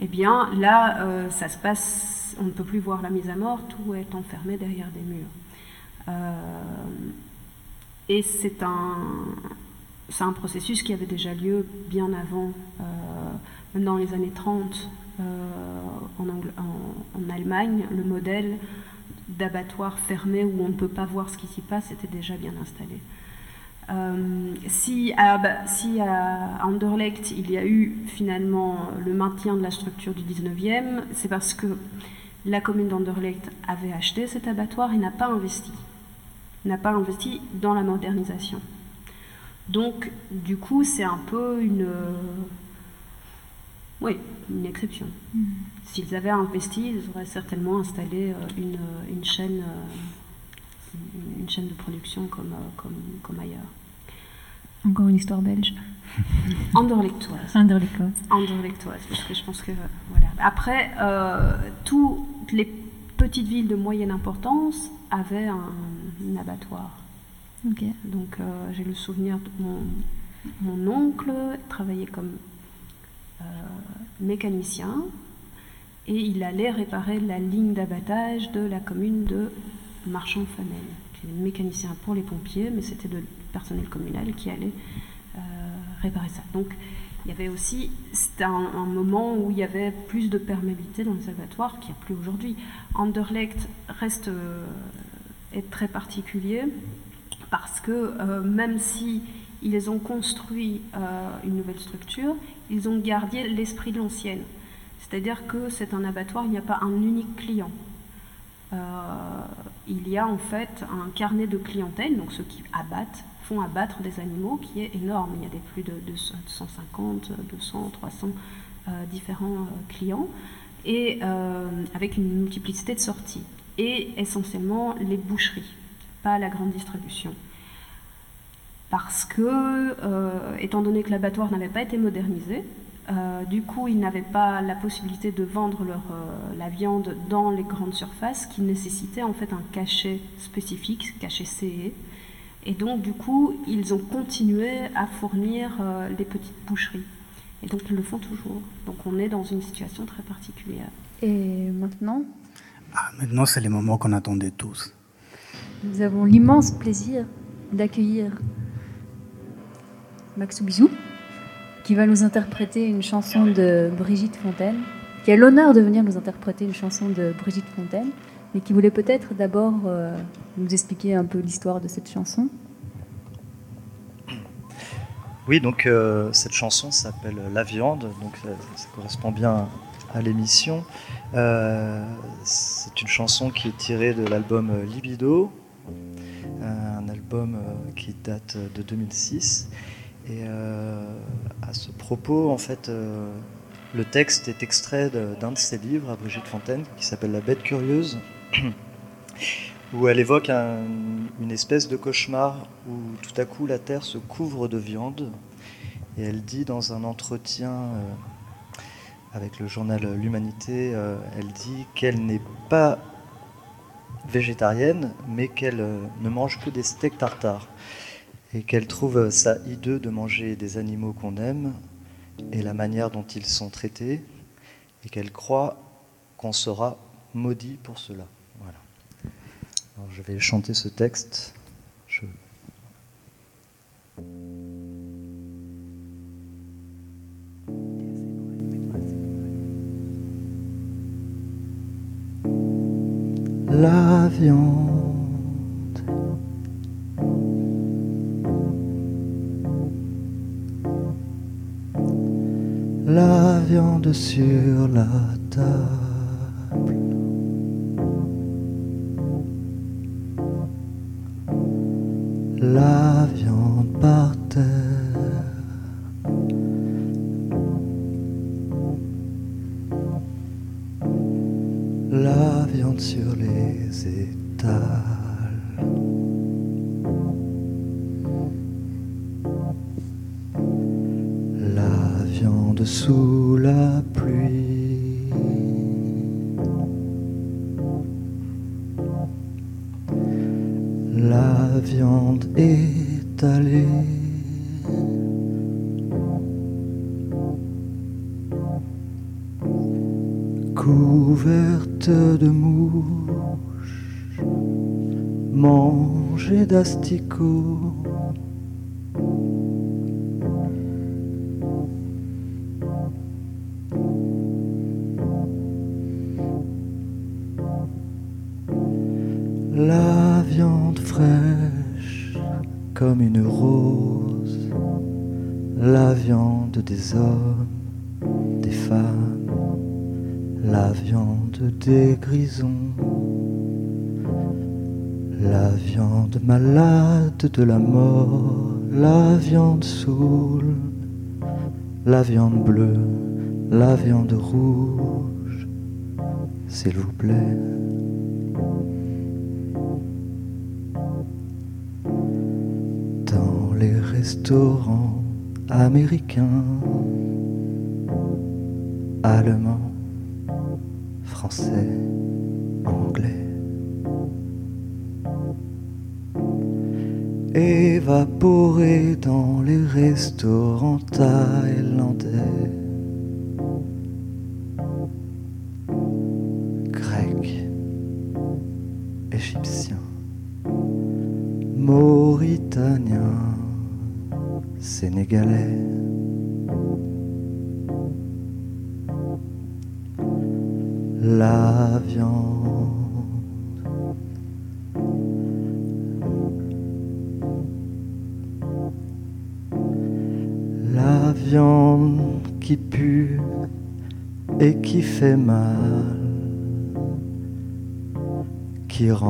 eh bien, là, ça se passe, on ne peut plus voir la mise à mort, tout est enfermé derrière des murs. et c'est un, c'est un processus qui avait déjà lieu bien avant, euh, dans les années 30 euh, en, Allemagne, le modèle d'abattoir fermé où on ne peut pas voir ce qui s'y passe était déjà bien installé. Euh, si, à, si à Anderlecht il y a eu finalement le maintien de la structure du 19e, c'est parce que la commune d'Anderlecht avait acheté cet abattoir et n'a pas investi, n'a pas investi dans la modernisation. Donc, du coup, c'est un peu une. Euh, oui, une exception. Mm. S'ils avaient investi, ils auraient certainement installé euh, une, euh, une chaîne, une chaîne de production comme, comme, comme ailleurs. Encore une histoire belge. Anderlechtoise. Anderlechtoise. Anderlechtoise, parce que je pense que. Voilà. Après, toutes les petites villes de moyenne importance avaient un abattoir. Donc euh, j'ai le souvenir de mon, oncle travaillait comme euh, mécanicien et il allait réparer la ligne d'abattage de la commune de Marchand-Famel. qui est mécanicien pour les pompiers, mais c'était le personnel communal qui allait euh, réparer ça. Donc il y avait aussi, c'était un, moment où il y avait plus de perméabilité dans les abattoirs qu'il n'y a plus aujourd'hui. Anderlecht reste est très particulier parce que même si ils ont construit une nouvelle structure, ils ont gardé l'esprit de l'ancienne. C'est-à-dire que c'est un abattoir, il n'y a pas un unique client. il y a en fait un carnet de clientèle, donc ceux qui abattent font abattre des animaux qui est énorme. Il y a des plus de, 150, 200, 300 différents euh, clients et euh, avec une multiplicité de sorties. Et essentiellement les boucheries, pas la grande distribution. Parce que, euh, étant donné que l'abattoir n'avait pas été modernisé, du coup, ils n'avaient pas la possibilité de vendre leur, la viande dans les grandes surfaces, qui nécessitait en fait un cachet spécifique, cachet CE, et donc, du coup, ils ont continué à fournir euh, les petites boucheries. Et donc, ils le font toujours. Donc, on est dans une situation très particulière. Et maintenant? Ah, Maintenant, c'est le moment qu'on attendait tous. Nous avons l'immense plaisir d'accueillir Max Bisou, qui va nous interpréter une chanson de Brigitte Fontaine, qui a l'honneur de venir nous interpréter une chanson de Brigitte Fontaine mais qui voulait peut-être d'abord euh, nous expliquer un peu l'histoire de cette chanson. Oui, donc euh, cette chanson s'appelle La viande, donc ça, correspond bien à l'émission. Euh, c'est une chanson qui est tirée de l'album Libido, un album qui date de 2006. Et à ce propos, en fait, le texte est extrait d'un de ses livres à Brigitte Fontaine qui s'appelle La bête curieuse où elle évoque une espèce de cauchemar où tout à coup la Terre se couvre de viande. Et elle dit dans un entretien euh, avec le journal L'Humanité, euh, elle dit qu'elle n'est pas végétarienne, mais qu'elle euh, ne mange que des steaks tartares. Et qu'elle trouve ça hideux de manger des animaux qu'on aime et la manière dont ils sont traités, et qu'elle croit qu'on sera maudit pour cela je vais chanter ce texte. La viande. La viande sur la table. la viande par terre. Sur les étals. La viande sous la pluie. La viande étalée. Couverte de mouches, mangée d'asticots. La viande fraîche comme une rose, la viande des hommes, des femmes, la viande des grisons, la viande malade de la mort, la viande saoule, la viande bleue, la viande rouge, s'il vous plaît. restaurants américains, allemands, français, anglais. Évaporés dans les restaurants thaïlandais.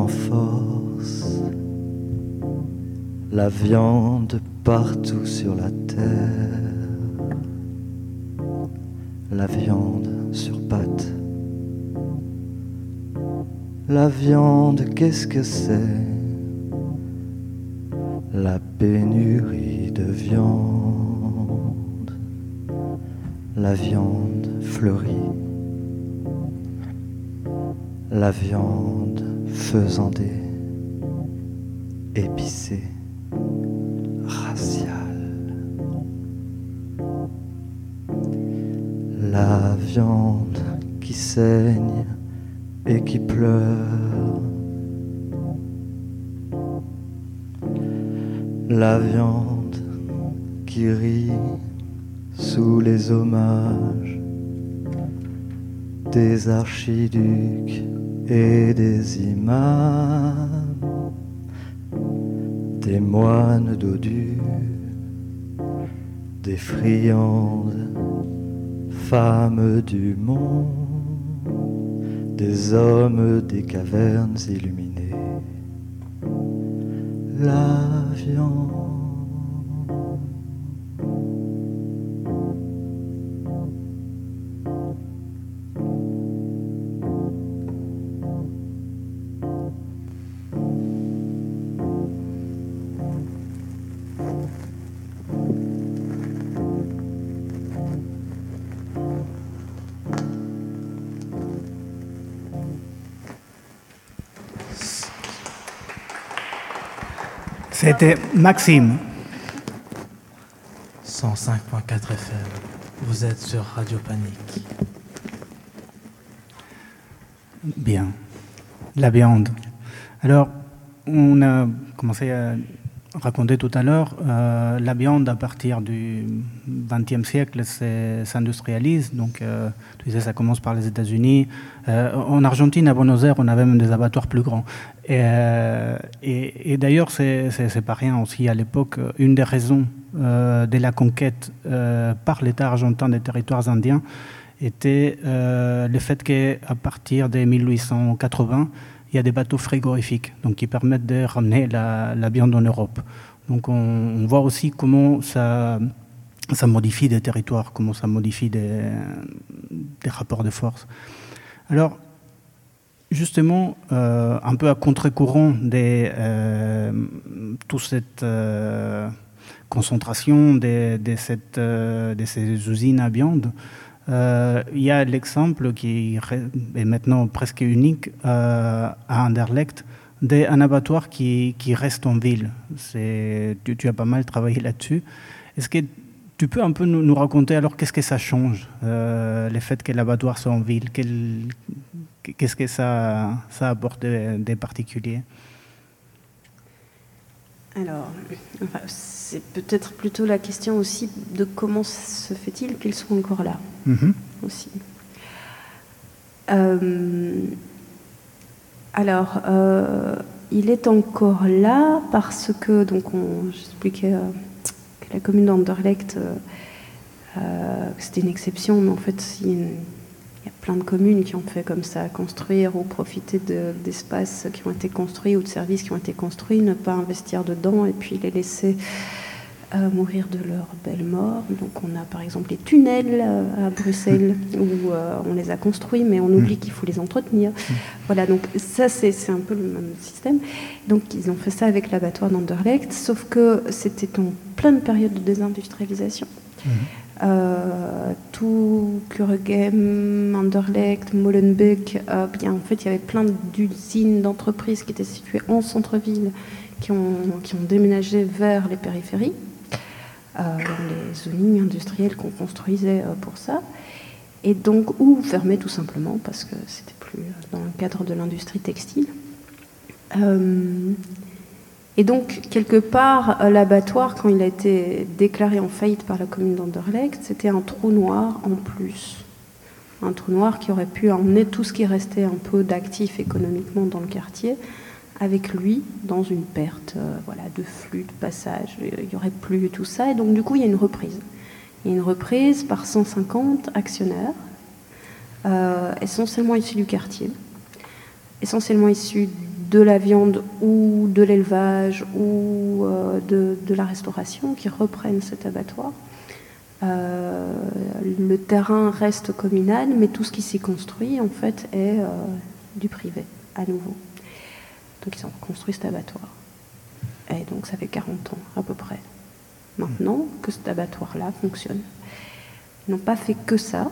Renforce la viande partout sur la terre, la viande sur pattes. La viande, qu'est-ce que c'est? La pénurie de viande. La viande fleurit. La viande faisant des épicés raciales. La viande qui saigne et qui pleure. La viande qui rit sous les hommages des archiducs et des imams, des moines dodus, des friandes femmes du monde des hommes des cavernes illuminées. La viande. C'était Maxime. 105.4 FM. Vous êtes sur Radio Panique. Bien. La viande. Alors, on a commencé à raconter tout à l'heure, euh, la viande à partir du XXe siècle s'industrialise. Donc, euh, tu disais, ça commence par les États-Unis. Euh, en Argentine, à Buenos Aires, on avait même des abattoirs plus grands. Et, et, d'ailleurs, c'est pas rien aussi à l'époque. Une des raisons de la conquête par l'État argentin des territoires indiens était le fait qu'à partir de 1880, il y a des bateaux frigorifiques donc, qui permettent de ramener la, viande en Europe. Donc on, voit aussi comment ça, modifie des territoires, comment ça modifie des, rapports de force. Alors, justement, euh, un peu à contre-courant de euh, toute cette euh, concentration de, ces usines à viande, il y a l'exemple qui est maintenant presque unique euh, à Anderlecht d'un abattoir qui, qui, reste en ville. Tu, as pas mal travaillé là-dessus. Est-ce que tu peux un peu nous, raconter alors qu'est-ce que ça change, euh, le fait que l'abattoir soit en ville? Qu'est-ce que ça, ça apporte des particuliers alors, c'est peut-être plutôt la question aussi de comment se fait-il qu'ils sont encore là mhm. aussi. Euh, alors, euh, il est encore là parce que, donc, j'expliquais euh, que la commune d'Anderlecht, c'était une exception, mais en fait, il y a une plein de communes qui ont fait comme ça, construire ou profiter d'espaces qui ont été construits ou de services qui ont été construits, ne pas investir dedans et puis les laisser euh, mourir de leur belle mort. Donc on a par exemple les tunnels euh, à Bruxelles où euh, on les a construits mais on oublie qu'il faut les entretenir. Voilà, donc ça c'est un peu le même système. Donc ils ont fait ça avec l'abattoir d'Anderlecht, sauf que c'était en pleine période de désindustrialisation. Mmh. Euh, tout Kuregem, Anderlecht, Molenbeek, euh, bien, en fait, il y avait plein d'usines, d'entreprises qui étaient situées en centre-ville, qui ont, déménagé vers les périphéries, euh, les zones industrielles qu'on construisait pour ça, et donc, ou fermées tout simplement, parce que c'était plus dans le cadre de l'industrie textile. Et donc, quelque part, l'abattoir, quand il a été déclaré en faillite par la commune d'Anderlecht, c'était un trou noir en plus. Un trou noir qui aurait pu emmener tout ce qui restait un peu d'actif économiquement dans le quartier avec lui dans une perte euh, voilà, de flux, de passage. Il n'y aurait plus tout ça. Et donc, du coup, il y a une reprise. Il y a une reprise par 150 actionnaires, euh, essentiellement issus du quartier, essentiellement issus de la viande ou de l'élevage ou euh, de, la restauration qui reprennent cet abattoir. Euh, le terrain reste communal, mais tout ce qui s'y construit, en fait, est du privé, à nouveau. Donc ils ont construit cet abattoir. Et donc ça fait 40 ans, à peu près maintenant que cet abattoir-là fonctionne. Ils n'ont pas fait que ça,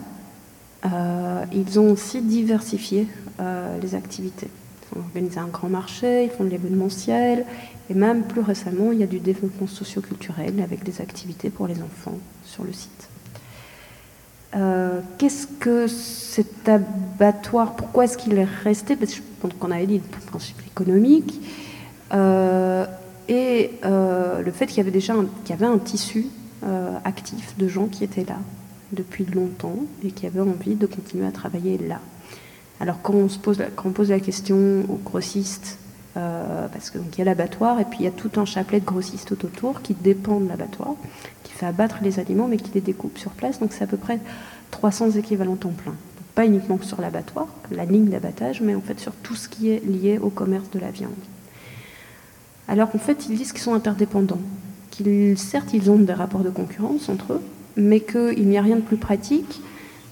euh, ils ont aussi diversifié euh, les activités. Ils ont organisé un grand marché, ils font de l'événementiel, et même plus récemment, il y a du développement socioculturel avec des activités pour les enfants sur le site. Euh, qu'est-ce que cet abattoir, pourquoi est-ce qu'il est resté? Parce je qu'on avait dit le principe économique et euh, le fait qu'il y avait déjà y avait un tissu euh, actif de gens qui étaient là depuis longtemps et qui avaient envie de continuer à travailler là. Alors quand on, se pose, la, question aux grossistes, euh, parce qu'il y a l'abattoir et puis il y a tout un chapelet de grossistes autour qui dépendent de l'abattoir, qui fait abattre les aliments mais qui les découpe sur place, donc c'est à peu près 300 équivalents temps plein. pas uniquement sur l'abattoir, la ligne d'abattage, mais en fait sur tout ce qui est lié au commerce de la viande alors qu'en fait, ils disent qu'ils sont interdépendants. Qu'ils, certes, ils ont des rapports de concurrence entre eux, mais qu'il n'y a rien de plus pratique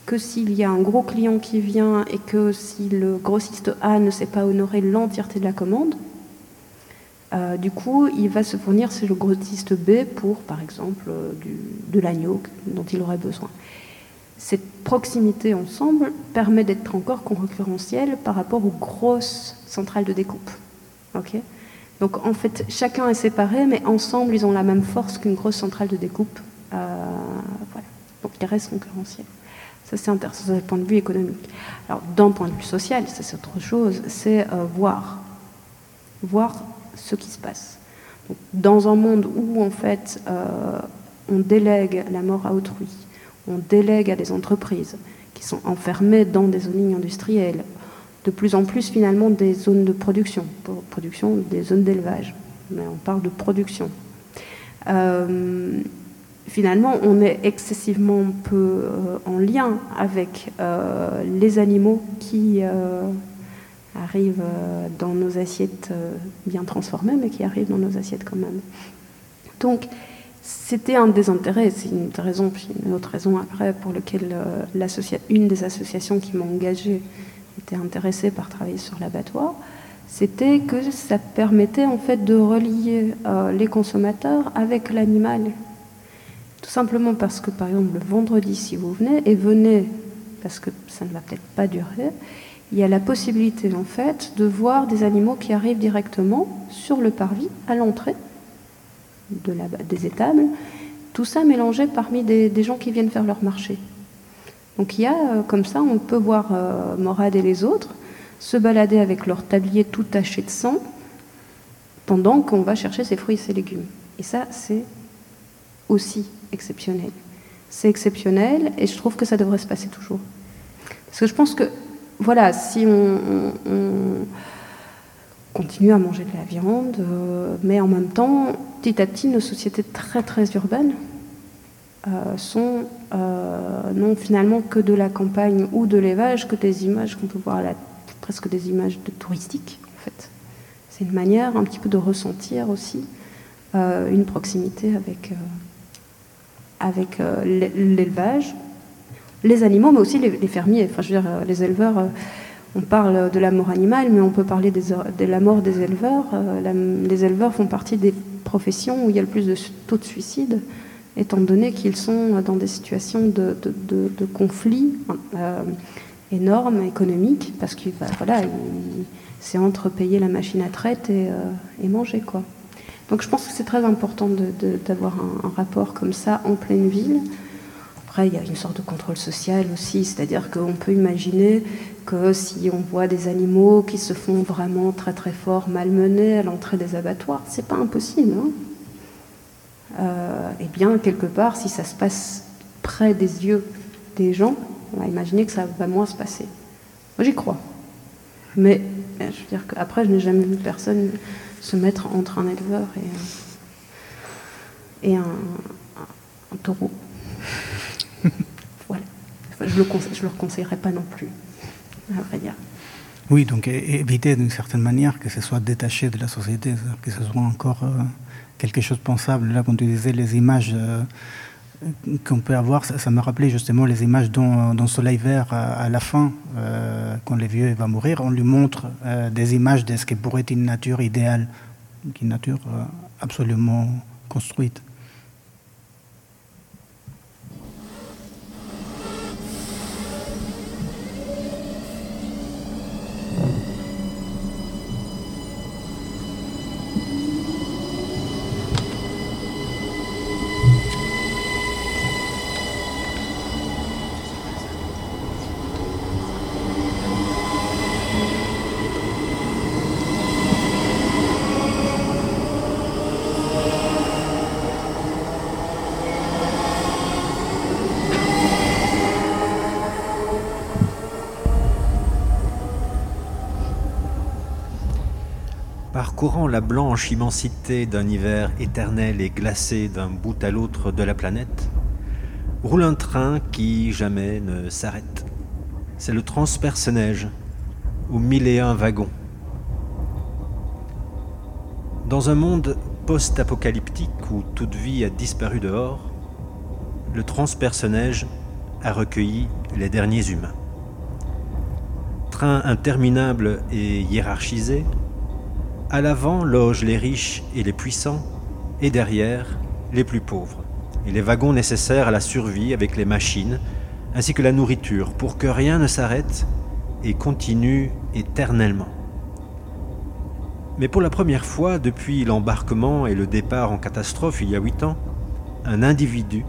que s'il y a un gros client qui vient et que si le grossiste A ne sait pas honorer l'entièreté de la commande, euh, du coup, il va se fournir chez le grossiste B pour, par exemple, euh, de l'agneau dont il aurait besoin. Cette proximité ensemble permet d'être encore concurrentiel par rapport aux grosses centrales de découpe. donc en fait, chacun est séparé, mais ensemble, ils ont la même force qu'une grosse centrale de découpe. Euh. Donc ils restent concurrentiels. Ça, c'est intéressant d'un point de vue économique. Alors, d'un point de vue social, ça, c'est autre chose, c'est euh, voir. Voir ce qui se passe. dans un monde où, en fait, euh, on délègue la mort à autrui, on délègue à des entreprises qui sont enfermées dans des zones industrielles, de plus en plus finalement des zones de production, production des zones d'élevage, mais on parle de production. Euh, finalement, on est excessivement peu euh, en lien avec euh, les animaux qui arrivent dans nos assiettes bien transformées, mais qui arrivent dans nos assiettes quand même. Donc, c'était un des intérêts, c'est une raison, puis une autre raison après pour laquelle une des associations qui m'a engagée était intéressé par travailler sur l'abattoir, c'était que ça permettait en fait de relier euh, les consommateurs avec l'animal. Tout simplement parce que par exemple le vendredi si vous venez, et venez parce que ça ne va peut-être pas durer, il y a la possibilité en fait de voir des animaux qui arrivent directement sur le parvis à l'entrée de des étables, tout ça mélangé parmi des gens qui viennent faire leur marché. Donc il y a, euh, comme ça, on peut voir euh, Morad et les autres se balader avec leur tablier tout taché de sang pendant qu'on va chercher ses fruits et ses légumes. Et ça, c'est aussi exceptionnel. C'est exceptionnel et je trouve que ça devrait se passer toujours. Parce que je pense que, voilà, si on, continue à manger de la viande, euh, mais en même temps, petit à petit, nos sociétés très très urbaines euh, sont euh, non finalement que de la campagne ou de l'élevage, que des images qu'on peut voir, presque des images de touristiques en fait. C'est une manière un petit peu de ressentir aussi euh, une proximité avec, avec l'élevage, les animaux, mais aussi les, fermiers. Enfin, je veux dire, les éleveurs, on parle de la mort animale, mais on peut parler de la mort des éleveurs. les éleveurs font partie des professions où il y a le plus de taux de suicide étant donné qu'ils sont dans des situations de, de, conflit euh, énormes, économiques, parce que bah, voilà, c'est entre payer la machine à traite et, euh, et, manger. Quoi. Donc je pense que c'est très important d'avoir un, rapport comme ça en pleine ville. Après, il y a une sorte de contrôle social aussi, c'est-à-dire qu'on peut imaginer que si on voit des animaux qui se font vraiment très très fort malmenés à l'entrée des abattoirs, c'est pas impossible. Eh bien, quelque part, si ça se passe près des yeux des gens, on va imaginer que ça va moins se passer. Moi, j'y crois. Mais je veux dire qu'après, je n'ai jamais vu personne se mettre entre un éleveur et, et un, un taureau. je ne le, conseillerais pas non plus, à vrai dire. Oui, donc éviter d'une certaine manière que ce soit détaché de la société, que ce soit encore euh, quelque chose de pensable. Là, quand tu disais les images euh, qu'on peut avoir, ça, me rappelait justement les images dans, Soleil Vert à, la fin, euh, quand le vieux va mourir, on lui montre des images de ce qui pourrait être une nature idéale, une nature absolument construite. La blanche immensité d'un hiver éternel et glacé d'un bout à l'autre de la planète, roule un train qui jamais ne s'arrête. C'est le transperce-neige, aux mille et un wagons. Dans un monde post-apocalyptique où toute vie a disparu dehors, le transperce-neige a recueilli les derniers humains. Train interminable et hiérarchisé, à l'avant logent les riches et les puissants, et derrière les plus pauvres, et les wagons nécessaires à la survie avec les machines, ainsi que la nourriture, pour que rien ne s'arrête et continue éternellement. Mais pour la première fois depuis l'embarquement et le départ en catastrophe il y a huit ans, un individu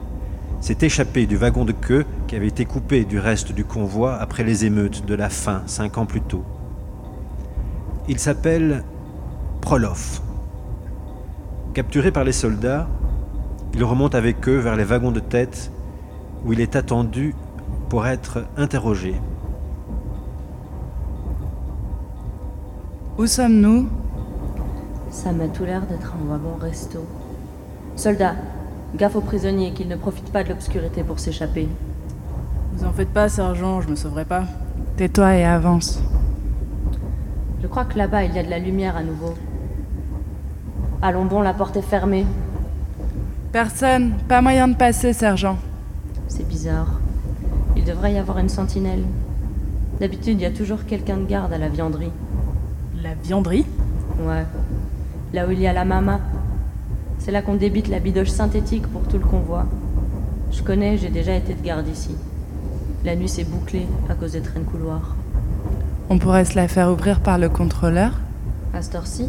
s'est échappé du wagon de queue qui avait été coupé du reste du convoi après les émeutes de la faim cinq ans plus tôt. Il s'appelle Prolof. Capturé par les soldats, il remonte avec eux vers les wagons de tête où il est attendu pour être interrogé. Où sommes-nous? Ça m'a tout l'air d'être un wagon resto. Soldats, gaffe aux prisonniers qu'ils ne profitent pas de l'obscurité pour s'échapper. Vous en faites pas, sergent, je me sauverai pas. Tais-toi et avance. Je crois que là-bas, il y a de la lumière à nouveau. Allons bon, la porte est fermée. Personne, pas moyen de passer, sergent. C'est bizarre. Il devrait y avoir une sentinelle. D'habitude, il y a toujours quelqu'un de garde à la vianderie. La vianderie? Ouais. Là où il y a la mama. C'est là qu'on débite la bidoche synthétique pour tout le convoi. Je connais, j'ai déjà été de garde ici. La nuit s'est bouclée à cause des trains de couloir. On pourrait se la faire ouvrir par le contrôleur? À cette heure-ci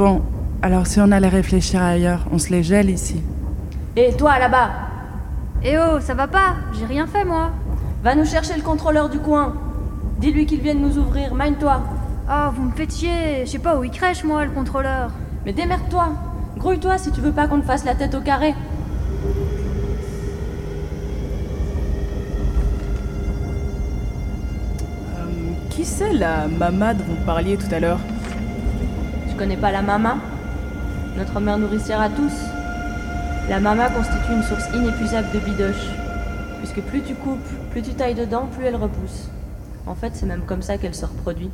Bon, alors si on allait réfléchir ailleurs, on se les gèle ici. Et toi là-bas? Eh oh, ça va pas J'ai rien fait moi Va nous chercher le contrôleur du coin. Dis-lui qu'il vienne nous ouvrir, mine-toi. Oh, vous me faites chier Je sais pas où il crèche moi, le contrôleur. Mais démerde-toi Grouille-toi si tu veux pas qu'on te fasse la tête au carré. Euh, qui c'est la mama dont vous parliez tout à l'heure? Connais pas la mama Notre mère nourricière à tous. La mama constitue une source inépuisable de bidoche. Puisque plus tu coupes, plus tu tailles dedans, plus elle repousse. En fait, c'est même comme ça qu'elle se reproduit.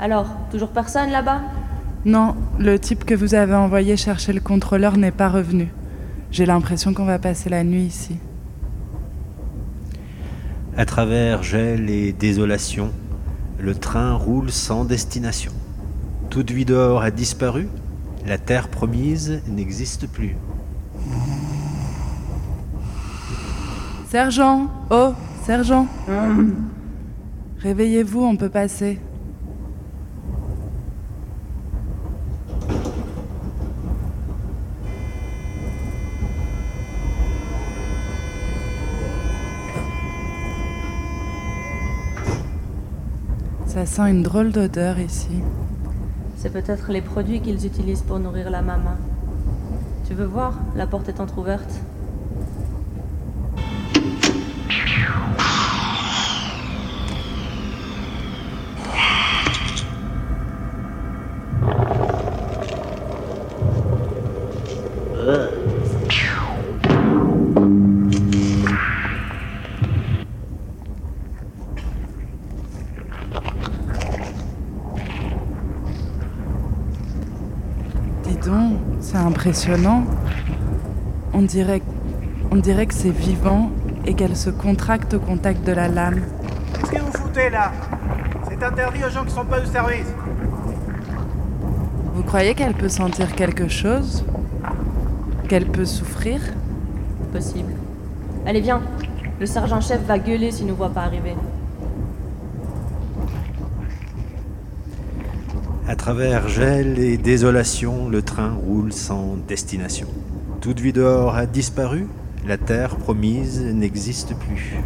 Alors, toujours personne là-bas? Non, le type que vous avez envoyé chercher le contrôleur n'est pas revenu. J'ai l'impression qu'on va passer la nuit ici. À travers gel et désolation, le train roule sans destination. Toute vie dehors a disparu, la terre promise n'existe plus. Sergent Oh, sergent Réveillez-vous, on peut passer. Ça sent une drôle d'odeur ici. C'est peut-être les produits qu'ils utilisent pour nourrir la maman. Tu veux voir? La porte est entr'ouverte. Impressionnant. On dirait, on dirait que c'est vivant et qu'elle se contracte au contact de la lame. Qu'est-ce que vous foutez là? C'est interdit aux gens qui sont pas de service. Vous croyez qu'elle peut sentir quelque chose? Qu'elle peut souffrir? Possible. Allez, viens. Le sergent-chef va gueuler s'il nous voit pas arriver. Travers gel et désolation, le train roule sans destination. Toute vie dehors a disparu, la terre promise n'existe plus.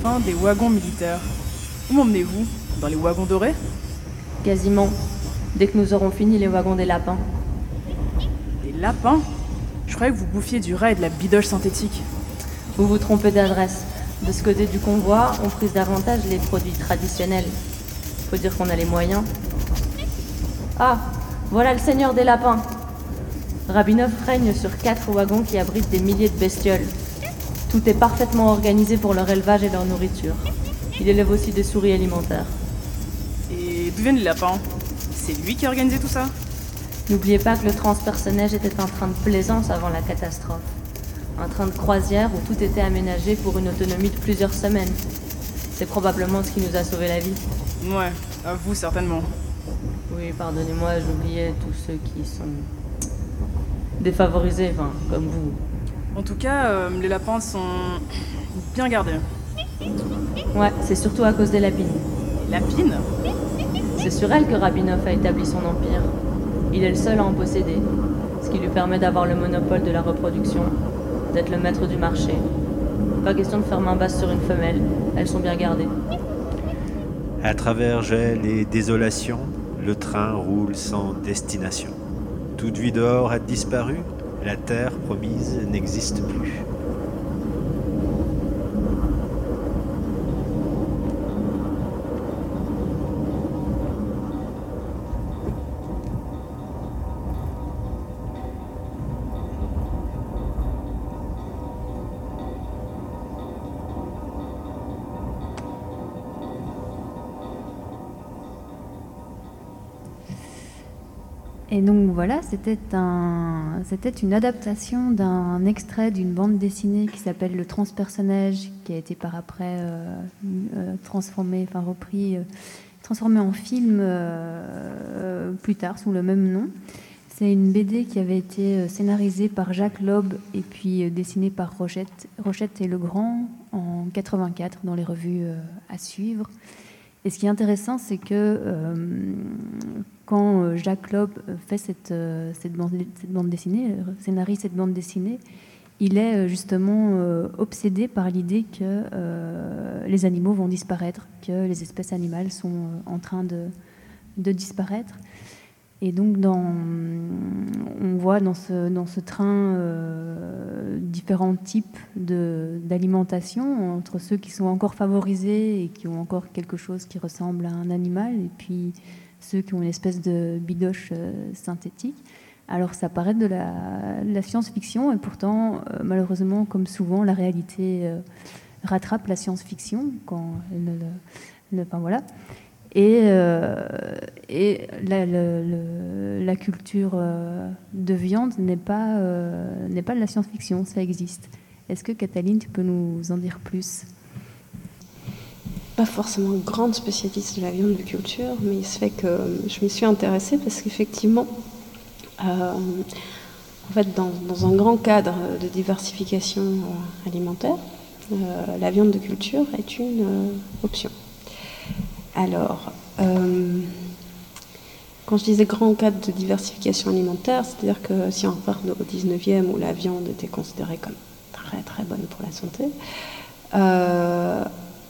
Fin des wagons militaires. Où m'emmenez-vous? Dans les wagons dorés Quasiment. Dès que nous aurons fini les wagons des lapins. Des lapins Je croyais que vous bouffiez du rat et de la bidoche synthétique. Vous vous trompez d'adresse. De ce côté du convoi, on prise davantage les produits traditionnels. Faut dire qu'on a les moyens. Ah, voilà le seigneur des lapins. Rabinov règne sur quatre wagons qui abritent des milliers de bestioles. Tout est parfaitement organisé pour leur élevage et leur nourriture. Il élève aussi des souris alimentaires. Les lapins C'est lui qui a organisé tout ça N'oubliez pas que le transpersonnage était un train de plaisance avant la catastrophe. Un train de croisière où tout était aménagé pour une autonomie de plusieurs semaines. C'est probablement ce qui nous a sauvé la vie. Ouais, à vous certainement. Oui, pardonnez-moi, j'oubliais tous ceux qui sont défavorisés, enfin, comme vous. En tout cas, euh, les lapins sont bien gardés. Ouais, c'est surtout à cause des lapines. Les lapines? C'est sur elles que Rabinov a établi son empire. Il est le seul à en posséder, ce qui lui permet d'avoir le monopole de la reproduction, d'être le maître du marché. Pas question de faire main basse sur une femelle, elles sont bien gardées. À travers gel et désolation, le train roule sans destination. Toute vie dehors a disparu, la terre promise n'existe plus. Et donc voilà, c'était un, c'était une adaptation d'un extrait d'une bande dessinée qui s'appelle Le Transpersonnage, qui a été par après euh, euh, transformé, enfin repris, euh, transformé en film euh, plus tard sous le même nom. C'est une BD qui avait été scénarisée par Jacques Loeb et puis dessinée par Rochette, Rochette et Legrand en 84 dans les revues à suivre. Et ce qui est intéressant, c'est que euh, quand euh, Jacques Loeb fait cette, euh, bande, dessinée, scénarise cette bande dessinée, il est justement obsédé par l'idée que les animaux vont disparaître, que les espèces animales sont en train de disparaître. Et donc, on voit dans ce, train euh, différents types d'alimentation, entre ceux qui sont encore favorisés et qui ont encore quelque chose qui ressemble à un animal, et puis ceux qui ont une espèce de bidoche euh, synthétique. Alors, ça paraît de la, science-fiction, et pourtant, euh, malheureusement, comme souvent, la réalité euh, rattrape la science-fiction quand elle ne le- enfin, voilà. Et, euh, et la, culture euh, de viande n'est pas, euh, n'est pas de la science-fiction, ça existe. Est-ce que Cataline, tu peux nous en dire plus? Pas forcément grande spécialiste de la viande de culture, mais il se fait que je m'y suis intéressée parce qu'effectivement, en fait, dans, un grand cadre de diversification alimentaire, la viande de culture est une option. Alors, euh, quand je disais grand cadre de diversification alimentaire, c'est-à-dire que si on repart au 19e où la viande était considérée comme très très bonne pour la santé, euh,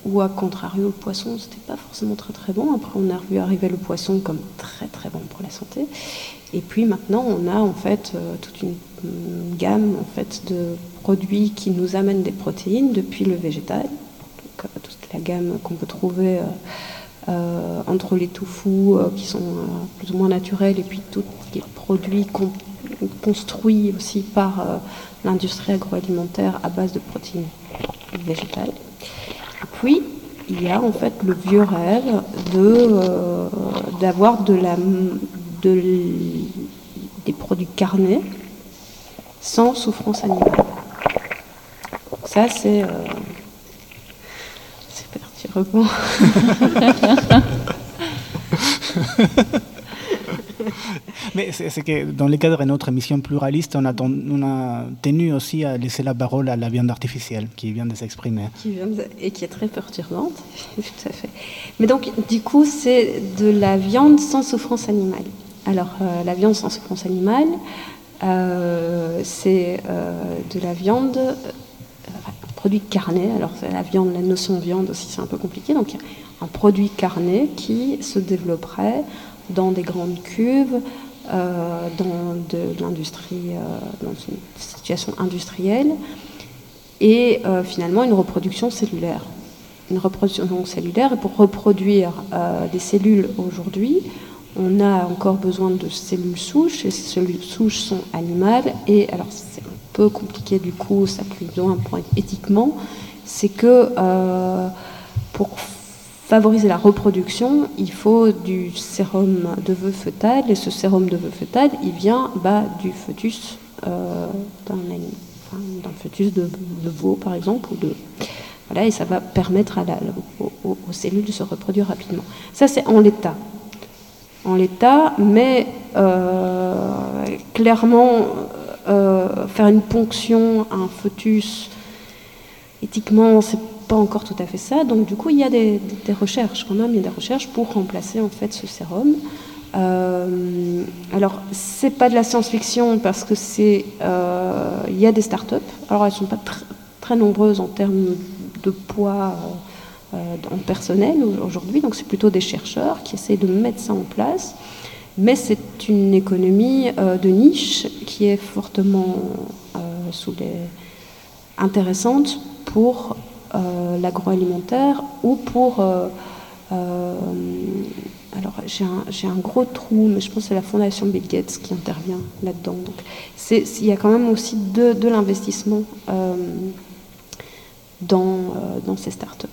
ou à contrario, le poisson, c'était pas forcément très très bon. Après, on a vu arriver le poisson comme très très bon pour la santé. Et puis maintenant, on a en fait euh, toute une, gamme en fait de produits qui nous amènent des protéines depuis le végétal, donc toute la gamme qu'on peut trouver euh, entre les toufous euh, qui sont euh, plus ou moins naturels et puis tous les produits construits aussi par l'industrie agroalimentaire à base de protéines végétales. Et puis, il y a en fait le vieux rêve d'avoir de de, des produits carnés sans souffrance animale. Ça, c'est Mais c'est que dans le cadre de notre émission pluraliste, on a, on a, tenu aussi à laisser la parole à la viande artificielle qui vient de s'exprimer. Et qui est très perturbante, tout à fait. Mais donc, du coup, c'est de la viande sans souffrance animale. Alors, euh, la viande sans souffrance animale, euh, c'est euh, de la viande produit carné. Alors la viande, la notion de viande aussi c'est un peu compliqué. Donc un produit carné qui se développerait dans des grandes cuves, euh, dans de, l'industrie, euh, dans une situation industrielle, et euh, finalement une reproduction cellulaire. Une reproduction cellulaire, et pour reproduire des cellules aujourd'hui, on a encore besoin de cellules souches, et ces cellules souches sont animales, et alors c'est peu compliqué du coup, ça plus un point éthiquement, c'est que euh, pour favoriser la reproduction, il faut du sérum de vœux fœtal, et ce sérum de vœux fœtal, il vient bah, du fœtus euh, d'un fœtus de, veau par exemple, ou de voilà, et ça va permettre aux, cellules de se reproduire rapidement. Ça c'est en l'état, en l'état, mais euh, clairement euh, faire une ponction à un fœtus, éthiquement, c'est pas encore tout à fait ça. Donc du coup, il y a des, recherches quand même, il y a des recherches pour remplacer en fait ce sérum. Euh, alors, c'est pas de la science-fiction parce que c'est, euh, il y a des startups. Alors, elles sont pas très nombreuses en termes de poids en personnel aujourd'hui. Donc, c'est plutôt des chercheurs qui essayent de mettre ça en place. Mais c'est une économie euh, de niche qui est fortement euh, intéressante pour euh, l'agroalimentaire ou pour... alors j'ai un, un, gros trou, mais je pense que c'est la fondation Bill Gates qui intervient là-dedans. Il y a quand même aussi de, de l'investissement dans, dans ces startups,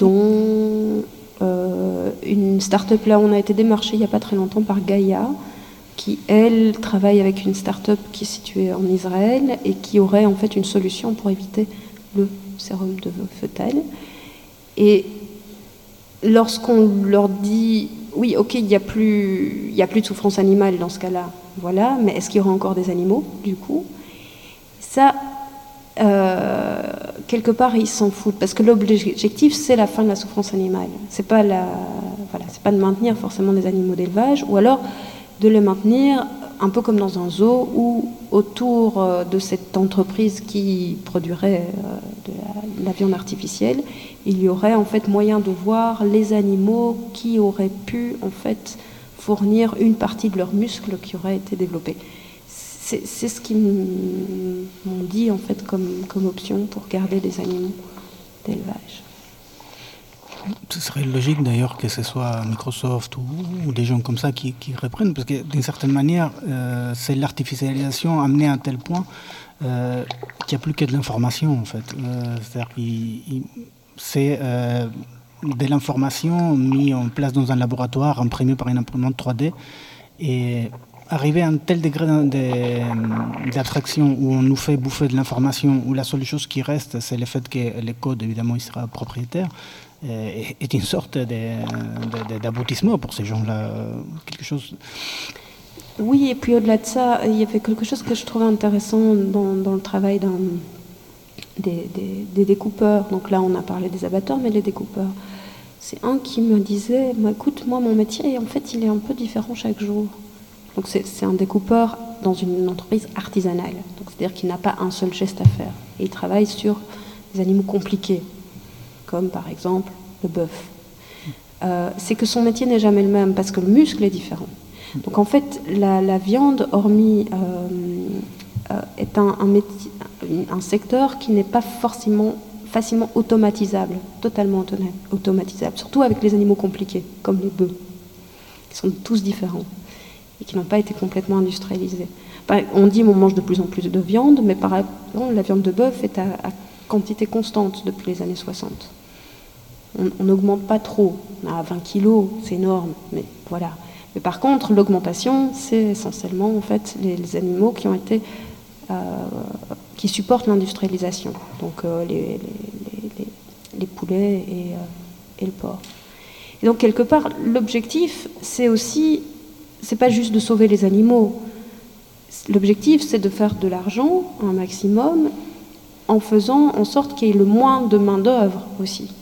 dont euh, une start-up là, on a été démarché il n'y a pas très longtemps par Gaia, qui elle travaille avec une start-up qui est située en Israël et qui aurait en fait une solution pour éviter le sérum de fœtal. Et lorsqu'on leur dit oui, ok, il n'y a, plus, a plus de souffrance animale dans ce cas-là, voilà, mais est-ce qu'il y aura encore des animaux du coup? Euh, quelque part, ils s'en foutent. Parce que l'objectif, c'est la fin de la souffrance animale. C'est pas, la, voilà, pas de maintenir forcément des animaux d'élevage, ou alors de les maintenir un peu comme dans un zoo, où autour euh, de cette entreprise qui produirait euh, de la, viande artificielle, il y aurait en fait moyen de voir les animaux qui auraient pu en fait fournir une partie de leurs muscles qui auraient été développés c'est ce qu'ils m'ont dit en fait comme, comme option pour garder des animaux d'élevage. Ce serait logique d'ailleurs que ce soit Microsoft ou, des gens comme ça qui, reprennent, parce que d'une certaine manière, euh, c'est l'artificialisation amenée à un tel point euh, qu'il n'y a plus que de l'information en fait. Euh, C'est-à-dire c'est de l'information mise en place dans un laboratoire, imprimée par une imprimante 3D, et arriver à un tel degré d'abstraction où on nous fait bouffer de l'information, où la seule chose qui reste, c'est le fait que le code, évidemment, il sera propriétaire, euh, est une sorte d'aboutissement pour ces gens-là. Quelque chose. Oui, et puis au-delà de ça, il y avait quelque chose que je trouvais intéressant dans, le travail des, des, découpeurs. Donc là, on a parlé des abatteurs, mais les découpeurs. C'est un qui me disait, écoute, moi, mon métier, en fait, il est un peu différent chaque jour. Donc c'est un découpeur dans une entreprise artisanale. C'est-à-dire qu'il n'a pas un seul geste à faire. Et il travaille sur des animaux compliqués, comme par exemple le bœuf. Euh, c'est que son métier n'est jamais le même parce que le muscle est différent. Donc en fait, la, viande, hormis, euh, euh, est un, un, secteur qui n'est pas forcément facilement automatisables, totalement automatisables, surtout avec les animaux compliqués, comme les bœufs, qui sont tous différents et qui n'ont pas été complètement industrialisés. On dit qu'on mange de plus en plus de viande, mais par exemple, la viande de bœuf est à, quantité constante depuis les années 60. On n'augmente pas trop. À 20 kilos, c'est énorme, mais voilà. Mais par contre, l'augmentation, c'est essentiellement en fait les, animaux qui ont été euh, qui supportent l'industrialisation, donc euh, les, poulets et, euh, et, le porc. Et donc quelque part, l'objectif, c'est aussi, c'est pas juste de sauver les animaux. L'objectif, c'est de faire de l'argent un maximum en faisant en sorte qu'il y ait le moins de main d'œuvre aussi.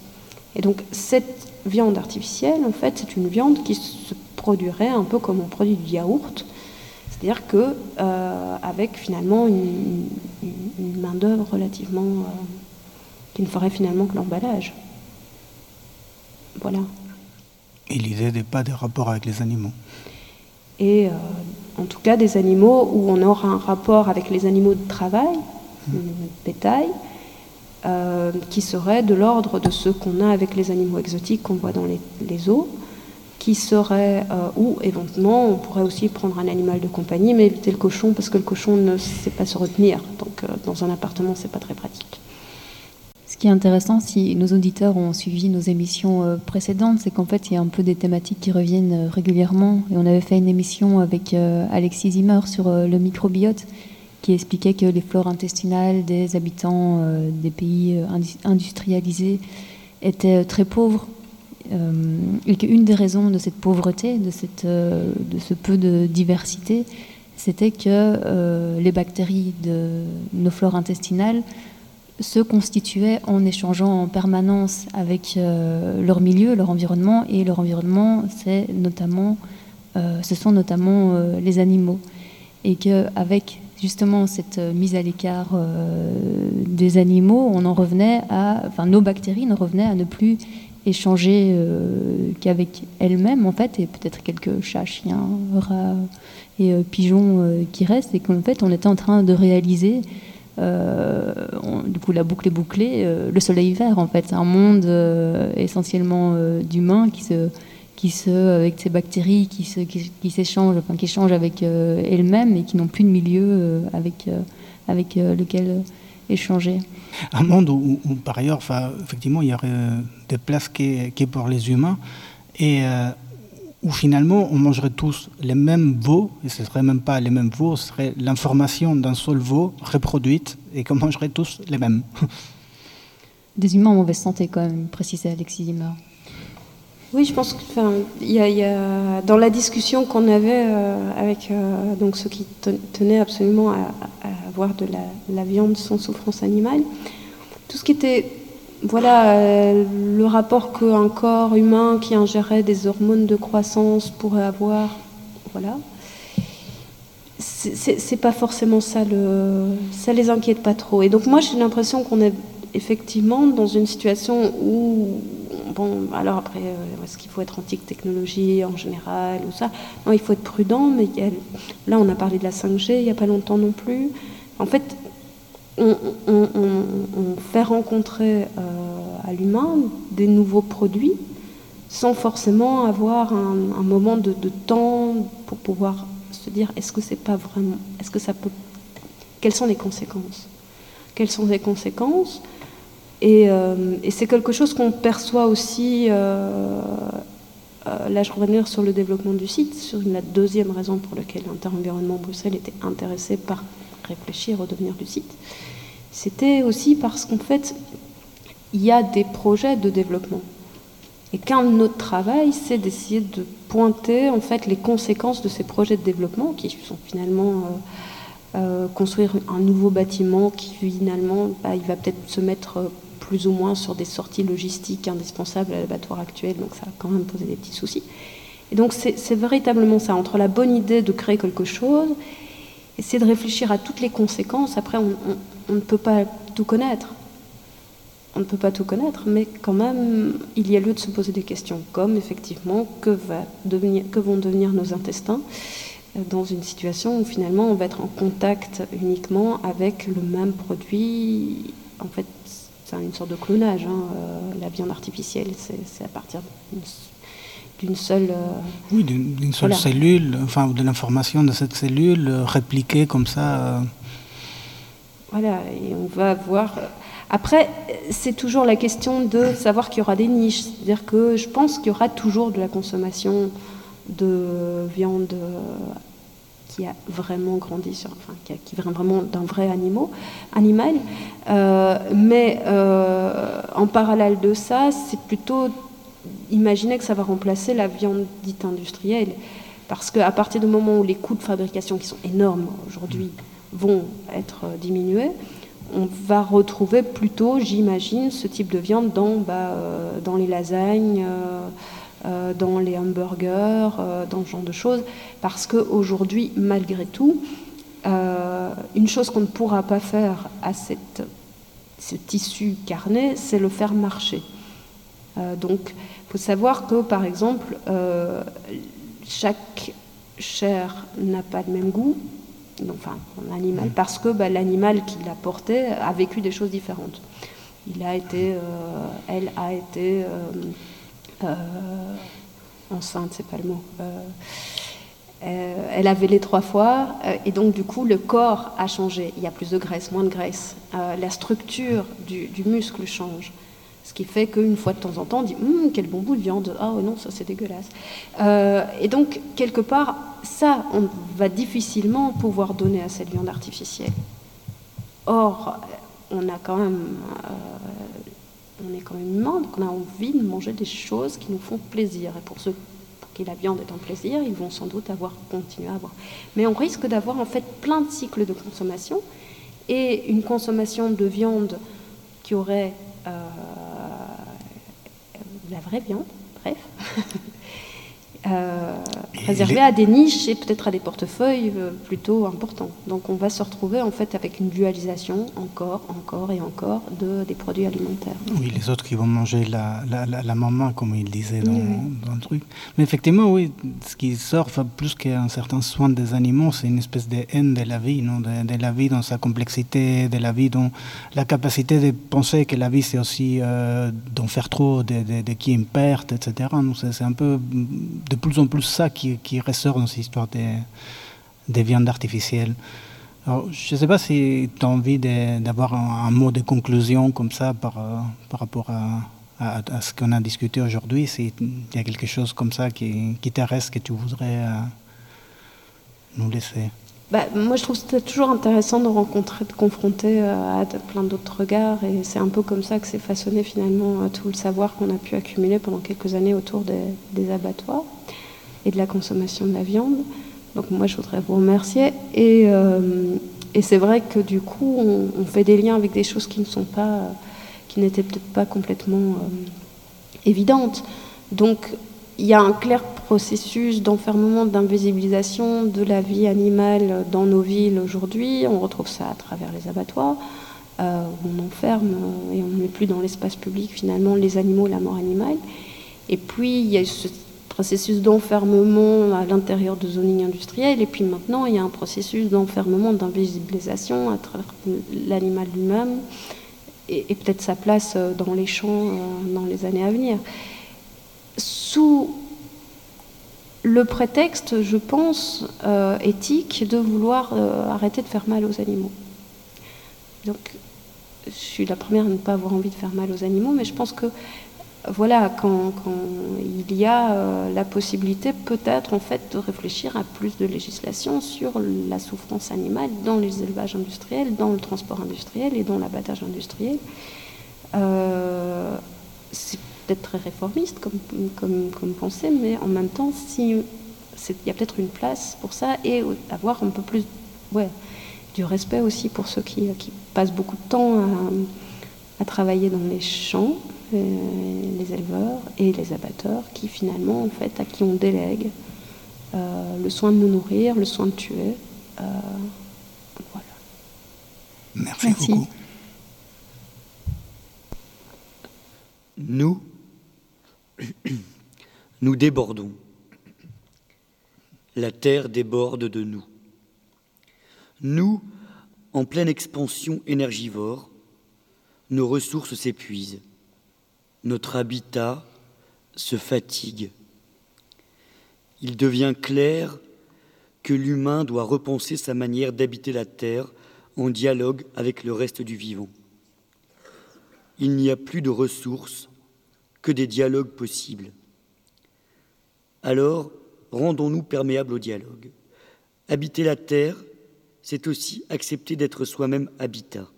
Et donc cette viande artificielle, en fait, c'est une viande qui se produirait un peu comme on produit du yaourt, c'est-à-dire que euh, avec finalement une, main d'œuvre relativement euh, qui ne ferait finalement que l'emballage. Voilà. Et l'idée n'est pas des rapports avec les animaux. Et euh, en tout cas des animaux où on aura un rapport avec les animaux de travail, mmh. de bétail, qui serait de l'ordre de ce qu'on a avec les animaux exotiques qu'on voit dans les, les eaux, qui serait, euh, ou éventuellement, on pourrait aussi prendre un animal de compagnie, mais éviter le cochon, parce que le cochon ne sait pas se retenir. Donc euh, dans un appartement, c'est pas très pratique. Ce qui est intéressant, si nos auditeurs ont suivi nos émissions euh, précédentes, c'est qu'en fait, il y a un peu des thématiques qui reviennent régulièrement. Et on avait fait une émission avec Alexis Zimmer sur le microbiote, qui expliquait que les flores intestinales des habitants des pays industrialisés étaient très pauvres euh, et qu'une des raisons de cette pauvreté, de, cette, euh, de ce peu de diversité, c'était que euh, les bactéries de nos flores intestinales se constituaient en échangeant en permanence avec leur milieu, leur environnement, et leur environnement, c'est notamment, ce sont notamment les animaux. Et qu'avec justement cette mise à l'écart des animaux, on en revenait à, enfin nos bactéries en revenaient à ne plus échanger euh, qu'avec elle-même en fait et peut-être quelques chats, chiens, rats et euh, pigeons euh, qui restent et qu'en fait on était en train de réaliser du coup la boucle est bouclée le soleil vert en fait. Un monde essentiellement d'humains qui se qui se avec ces bactéries qui se qui, s'échangent enfin qui échangent avec elles-mêmes et qui n'ont plus de milieu avec avec lequel échanger. Un monde où, par ailleurs, effectivement, il y aurait euh, des places qui est, pour les humains et euh, où finalement on mangerait tous les mêmes veaux, et ce ne serait même pas les mêmes veaux, ce serait l'information d'un seul veau reproduite et qu'on mangerait tous les mêmes. Des humains en mauvaise santé, quand même, précisait Alexis Zimmer. Oui, je pense que il y, a, dans la discussion qu'on avait euh, avec donc ceux qui tenaient absolument à, avoir de la, la, viande sans souffrance animale, tout ce qui était, voilà, euh, le rapport qu'un corps humain qui ingérait des hormones de croissance pourrait avoir, voilà. C'est pas forcément ça, ça les inquiète pas trop. Et donc moi j'ai l'impression qu'on est effectivement dans une situation où, bon, alors après, euh, est-ce qu'il faut être anti-technologie en général ou ça? Non, il faut être prudent, mais là on a parlé de la 5G il n'y a pas longtemps non plus. En fait, on, fait rencontrer euh, à l'humain des nouveaux produits sans forcément avoir un, moment de, temps pour pouvoir se dire est-ce que c'est pas vraiment est-ce que ça peut quelles sont les conséquences? Quelles sont les conséquences? Et, euh, c'est quelque chose qu'on perçoit aussi euh, là je reviens sur le développement du site sur la deuxième raison pour laquelle l'Inter-Environnement Bruxelles était intéressé par réfléchir au devenir du site, c'était aussi parce qu'en fait, il y a des projets de développement. Et qu'un de notre travail, c'est d'essayer de pointer en fait les conséquences de ces projets de développement qui sont finalement euh, euh, construire un nouveau bâtiment qui finalement, bah, il va peut-être se mettre euh, plus ou moins sur des sorties logistiques indispensables à l'abattoir actuel, donc ça va quand même poser des petits soucis. Et donc c'est véritablement ça, entre la bonne idée de créer quelque chose essayer de réfléchir à toutes les conséquences. Après, on, ne peut pas tout connaître. On ne peut pas tout connaître, mais quand même, il y a lieu de se poser des questions, comme effectivement, que, vont devenir nos intestins euh, dans une situation où finalement on va être en contact uniquement avec le même produit, en fait, c'est une sorte de clonage. hein, euh, la viande artificielle, c'est à partir d'une seule. euh, Oui, d'une seule Voilà. cellule, enfin, de l'information de cette cellule euh, répliquée comme ça. euh, Voilà, et on va voir. Après, c'est toujours la question de savoir qu'il y aura des niches. C'est-à-dire que je pense qu'il y aura toujours de la consommation de viande qui a vraiment grandi sur, enfin, qui, a- qui vient vraiment d'un vrai animal, animal. Euh, mais euh, en parallèle de ça, c'est plutôt imaginer que ça va remplacer la viande dite industrielle. Parce qu'à partir du moment où les coûts de fabrication, qui sont énormes aujourd'hui, vont être euh, diminués, on va retrouver plutôt, j'imagine, ce type de viande dans, bah, euh, dans les lasagnes, euh, dans les hamburgers, dans ce genre de choses. Parce qu'aujourd'hui, malgré tout, une chose qu'on ne pourra pas faire à cette, ce tissu carné, c'est le faire marcher. Donc, faut savoir que, par exemple, euh, chaque chair n'a pas le même goût, enfin, animal, parce que bah, l'animal qui l'a porté a vécu des choses différentes. Il a été, euh, elle a été euh, enceinte, c'est pas le mot. Elle avait les trois fois, et donc du coup le corps a changé. Il y a plus de graisse, moins de graisse. La structure du, du muscle change. Ce qui fait qu'une fois de temps en temps, on dit Hum, quel bon bout de viande, ah oh non, ça c'est dégueulasse. Euh, et donc, quelque part, ça, on va difficilement pouvoir donner à cette viande artificielle. Or, on a quand même. euh, on est quand même humain, donc on a envie de manger des choses qui nous font plaisir. Et pour ceux pour qui la viande est un plaisir, ils vont sans doute avoir continué à avoir. Mais on risque d'avoir en fait plein de cycles de consommation et une consommation de viande qui aurait euh, la vraie viande, bref, euh, réservée les- à des niches et peut-être à des portefeuilles euh, plutôt importants. Donc on va se retrouver en fait avec une dualisation encore, encore et encore de, des produits alimentaires. Oui, les autres qui vont manger la, la, la, la maman, comme il disait dans, Oui, oui. dans le truc. Mais effectivement, oui, ce qui sort, enfin, plus qu'un certain soin des animaux, c'est une espèce de haine de la vie, non de, de la vie dans sa complexité, de la vie dans la capacité de penser que la vie, c'est aussi euh, d'en faire trop, de, de, de qui une perte, etc. C'est un peu de plus en plus ça qui, ressort dans cette histoire des, des viandes artificielles. Alors, je ne sais pas si tu as envie d'avoir un, mot de conclusion comme ça par, euh, rapport à, ce qu'on a discuté aujourd'hui, s'il y a quelque chose comme ça qui, qui te reste que tu voudrais euh, nous laisser. Bah, moi, je trouve que c'est toujours intéressant de rencontrer, de confronter euh, à plein d'autres regards. Et c'est un peu comme ça que s'est façonné finalement tout le savoir qu'on a pu accumuler pendant quelques années autour des abattoirs et de la consommation de la viande. Donc moi, je voudrais vous remercier. Et, euh, c'est vrai que du coup, on, fait des liens avec des choses qui ne sont pas, qui n'étaient peut-être pas complètement euh, évidentes. Donc, il y a un clair processus d'enfermement, d'invisibilisation de la vie animale dans nos villes aujourd'hui. On retrouve ça à travers les abattoirs, euh, on enferme euh, et on ne met plus dans l'espace public finalement les animaux, la mort animale. Et puis, il y a ce processus d'enfermement à l'intérieur de zoning industriel. Et puis maintenant, il y a un processus d'enfermement, d'invisibilisation à travers l'animal lui-même et, peut-être sa place euh, dans les champs euh, dans les années à venir. Sous le prétexte, je pense, euh, éthique de vouloir arrêter de faire mal aux animaux. Donc, je suis la première à ne pas avoir envie de faire mal aux animaux, mais je pense que voilà, quand, il y a euh, la possibilité peut-être en fait de réfléchir à plus de législation sur la souffrance animale dans les élevages industriels, dans le transport industriel et dans l'abattage industriel. Euh, c'est peut-être très réformiste comme, pensée, mais en même temps, il y a peut-être une place pour ça et avoir un peu plus du respect aussi pour ceux qui, passent beaucoup de temps à, travailler dans les champs, les éleveurs et les abatteurs, qui finalement, en fait, à qui on délègue euh, le soin de nous nourrir, le soin de tuer. Euh, voilà. Merci, Merci. beaucoup. Nous, nous débordons. La terre déborde de nous. Nous, en pleine expansion énergivore, nos ressources s'épuisent, notre habitat se fatigue. Il devient clair que l'humain doit repenser sa manière d'habiter la Terre en dialogue avec le reste du vivant. Il n'y a plus de ressources que des dialogues possibles. Alors, rendons-nous perméables au dialogue. Habiter la Terre, c'est aussi accepter d'être soi-même habitat.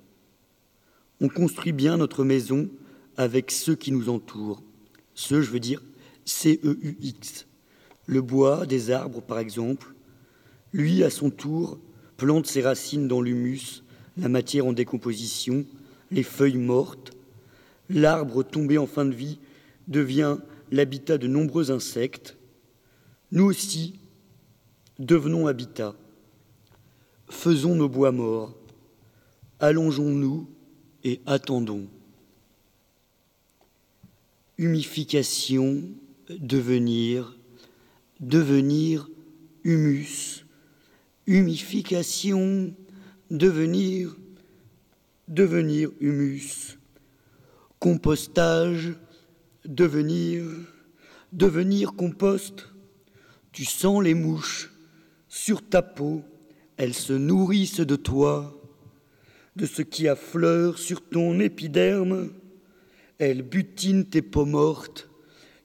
On construit bien notre maison avec ceux qui nous entourent. Ceux, je veux dire, C-E-U-X. Le bois, des arbres, par exemple. Lui, à son tour, plante ses racines dans l'humus, la matière en décomposition, les feuilles mortes. L'arbre tombé en fin de vie devient l'habitat de nombreux insectes. Nous aussi, devenons habitat. Faisons nos bois morts. Allongeons-nous et attendons. Humification, devenir, devenir humus. Humification, devenir, devenir humus. Compostage, devenir, devenir compost. Tu sens les mouches sur ta peau, elles se nourrissent de toi, de ce qui affleure sur ton épiderme. Elles butinent tes peaux mortes.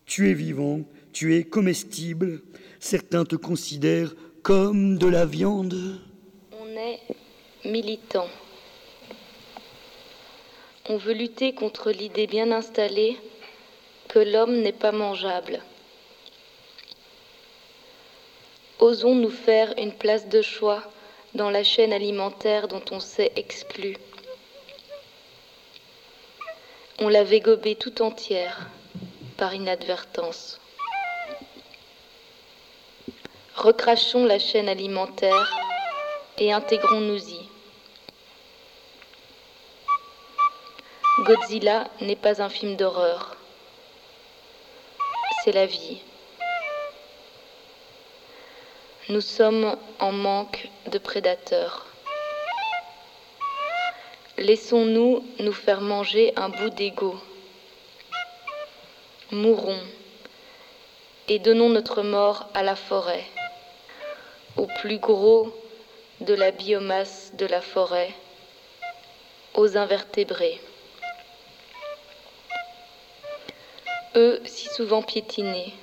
Tu es vivant, tu es comestible. Certains te considèrent comme de la viande. On est militant. On veut lutter contre l'idée bien installée que l'homme n'est pas mangeable. Osons nous faire une place de choix dans la chaîne alimentaire dont on s'est exclu. On l'avait gobée tout entière par inadvertance. Recrachons la chaîne alimentaire et intégrons-nous-y. Godzilla n'est pas un film d'horreur. C'est la vie. Nous sommes en manque de prédateurs. Laissons-nous nous faire manger un bout d'ego. Mourons et donnons notre mort à la forêt, au plus gros de la biomasse de la forêt, aux invertébrés. Eux si souvent piétinés,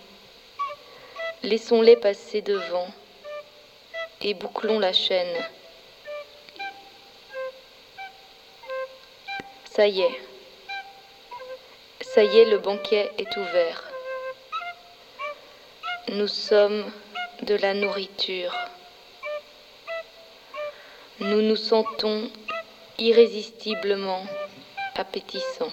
laissons-les passer devant et bouclons la chaîne. Ça y est. Ça y est, le banquet est ouvert. Nous sommes de la nourriture. Nous nous sentons irrésistiblement appétissants.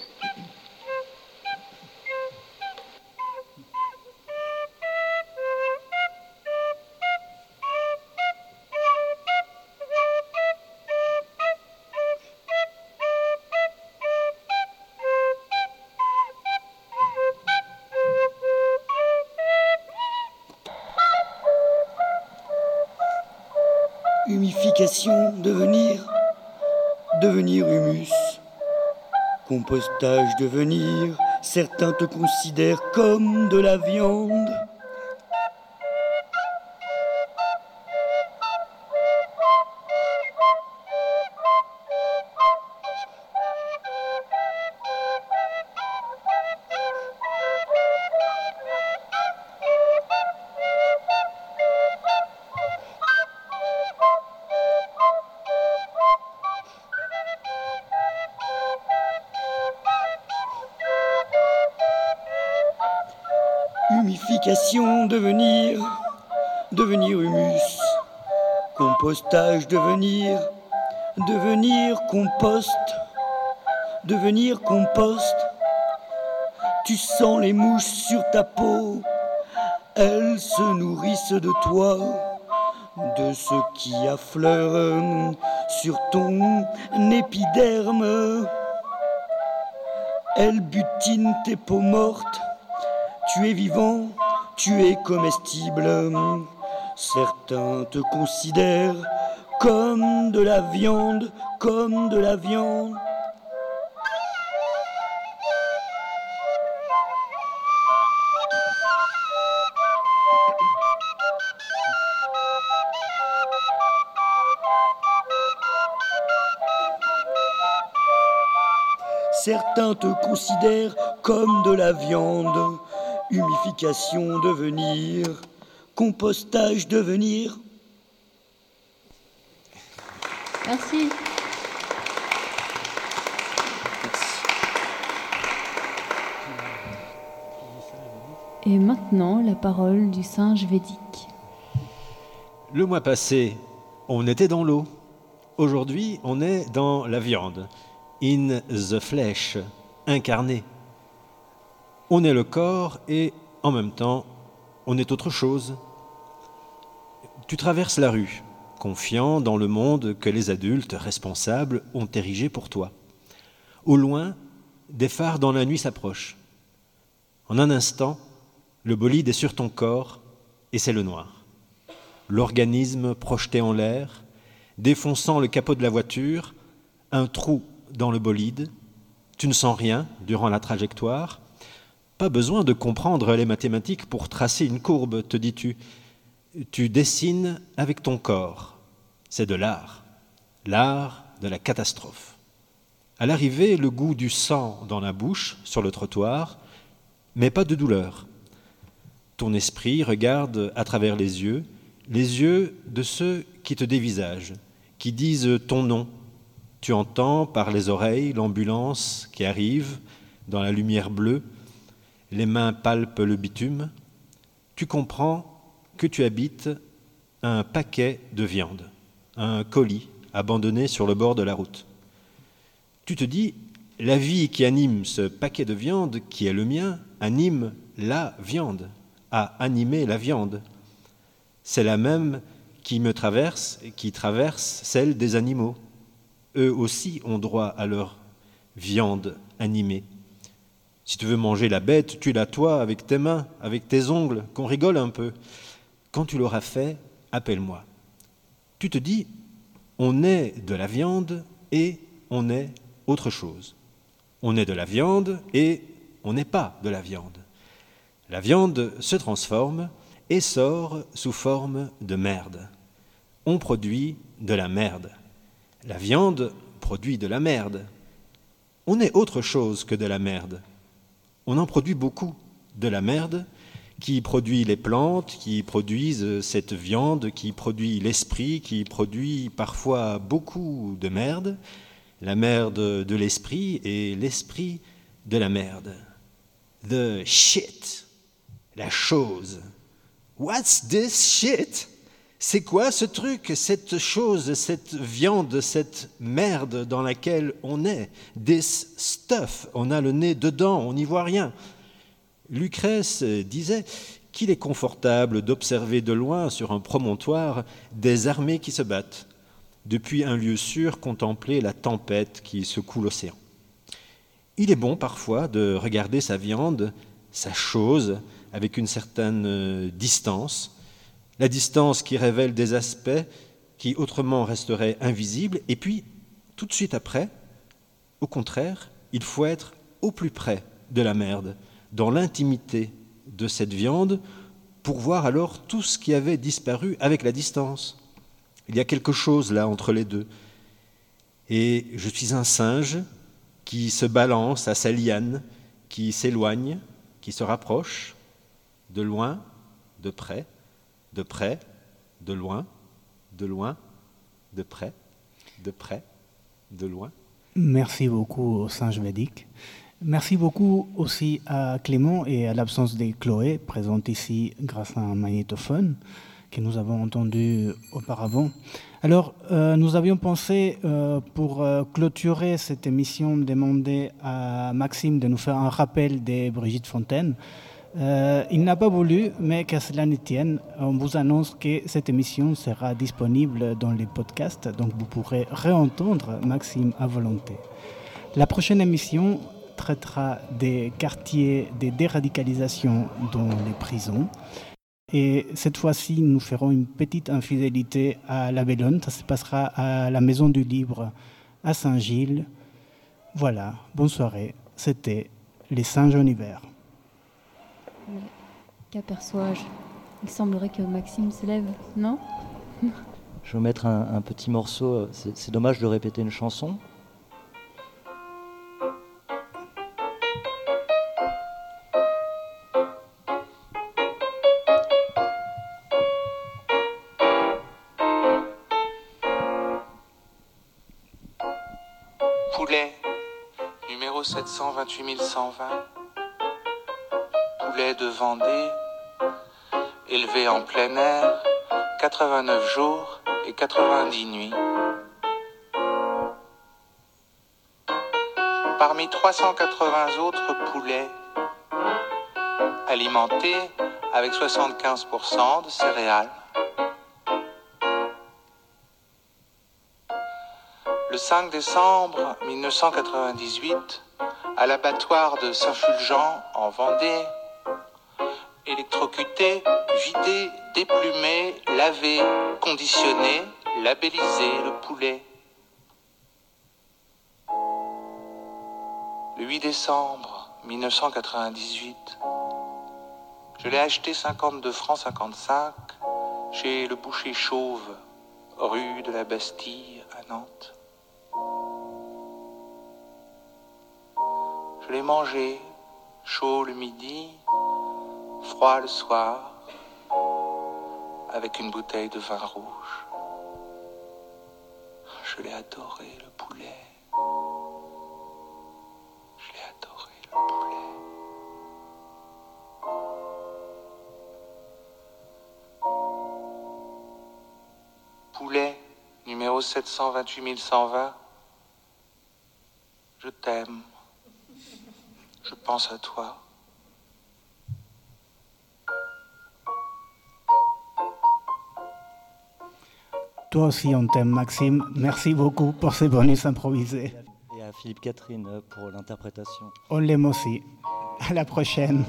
Devenir, devenir humus. Compostage, devenir, certains te considèrent comme de la viande. Devenir, devenir humus. Compostage, devenir, devenir compost. Devenir compost. Tu sens les mouches sur ta peau, elles se nourrissent de toi, de ce qui affleure sur ton épiderme. Elles butinent tes peaux mortes tu es vivant, tu es comestible. Certains te considèrent comme de la viande, comme de la viande. Certains te considèrent comme de la viande. Humification devenir, compostage devenir. Merci. Et maintenant, la parole du singe védique. Le mois passé, on était dans l'eau. Aujourd'hui, on est dans la viande. In the flesh, incarné. On est le corps et en même temps, on est autre chose. Tu traverses la rue, confiant dans le monde que les adultes responsables ont érigé pour toi. Au loin, des phares dans la nuit s'approchent. En un instant, le bolide est sur ton corps et c'est le noir. L'organisme projeté en l'air, défonçant le capot de la voiture, un trou dans le bolide. Tu ne sens rien durant la trajectoire. Pas besoin de comprendre les mathématiques pour tracer une courbe, te dis-tu. Tu dessines avec ton corps. C'est de l'art. L'art de la catastrophe. À l'arrivée, le goût du sang dans la bouche, sur le trottoir, mais pas de douleur. Ton esprit regarde à travers les yeux, les yeux de ceux qui te dévisagent, qui disent ton nom. Tu entends par les oreilles l'ambulance qui arrive dans la lumière bleue, les mains palpent le bitume. Tu comprends que tu habites un paquet de viande, un colis abandonné sur le bord de la route. Tu te dis, la vie qui anime ce paquet de viande, qui est le mien, anime la viande à animer la viande. C'est la même qui me traverse qui traverse celle des animaux. Eux aussi ont droit à leur viande animée. Si tu veux manger la bête, tu la toi avec tes mains, avec tes ongles, qu'on rigole un peu. Quand tu l'auras fait, appelle-moi. Tu te dis, on est de la viande et on est autre chose. On est de la viande et on n'est pas de la viande. La viande se transforme et sort sous forme de merde. On produit de la merde. La viande produit de la merde. On est autre chose que de la merde. On en produit beaucoup de la merde qui produit les plantes, qui produisent cette viande, qui produit l'esprit, qui produit parfois beaucoup de merde, la merde de l'esprit et l'esprit de la merde. The shit la chose. What's this shit? C'est quoi ce truc, cette chose, cette viande, cette merde dans laquelle on est? This stuff, on a le nez dedans, on n'y voit rien. Lucrèce disait qu'il est confortable d'observer de loin sur un promontoire des armées qui se battent, depuis un lieu sûr contempler la tempête qui secoue l'océan. Il est bon parfois de regarder sa viande, sa chose, avec une certaine euh, distance, la distance qui révèle des aspects qui autrement resteraient invisibles, et puis, tout de suite après, au contraire, il faut être au plus près de la merde, dans l'intimité de cette viande, pour voir alors tout ce qui avait disparu avec la distance. Il y a quelque chose là entre les deux. Et je suis un singe qui se balance à sa liane, qui s'éloigne, qui se rapproche, de loin, de près, de près, de loin, de loin, de près, de près, de loin. Merci beaucoup au singe védique. Merci beaucoup aussi à Clément et à l'absence de Chloé, présente ici grâce à un magnétophone que nous avons entendu auparavant. Alors, euh, nous avions pensé, euh, pour euh, clôturer cette émission, demander à Maxime de nous faire un rappel de Brigitte Fontaine. Euh, il n'a pas voulu, mais qu'à cela ne tienne, on vous annonce que cette émission sera disponible dans les podcasts, donc vous pourrez réentendre Maxime à volonté. La prochaine émission traitera des quartiers de déradicalisation dans les prisons. Et cette fois-ci, nous ferons une petite infidélité à la Bellone. Ça se passera à la Maison du Libre à Saint-Gilles. Voilà, bonne soirée. C'était les Saints en Qu'aperçois-je? Il semblerait que Maxime se lève, non? Je vais mettre un, un petit morceau. Euh, c'est dommage de répéter une chanson. Poulet, numéro 728 120. Vendée, élevé en plein air, 89 jours et 90 nuits. Parmi 380 autres poulets, alimentés avec 75% de céréales. Le 5 décembre 1998, à l'abattoir de Saint-Fulgent en Vendée, électrocuté, vidé, déplumé, lavé, conditionné, labellisé le poulet. Le 8 décembre 1998, je l'ai acheté 52 francs 55 chez le boucher chauve, rue de la Bastille à Nantes. Je l'ai mangé, chaud le midi, froid le soir, avec une bouteille de vin rouge. Je l'ai adoré, le poulet. Je l'ai adoré, le poulet. Poulet, numéro 728 120. Je t'aime. Je pense à toi. Toi aussi, on t'aime, Maxime. Merci beaucoup pour ces bonus improvisés. Et à Philippe Catherine pour l'interprétation. On l'aime aussi. À la prochaine.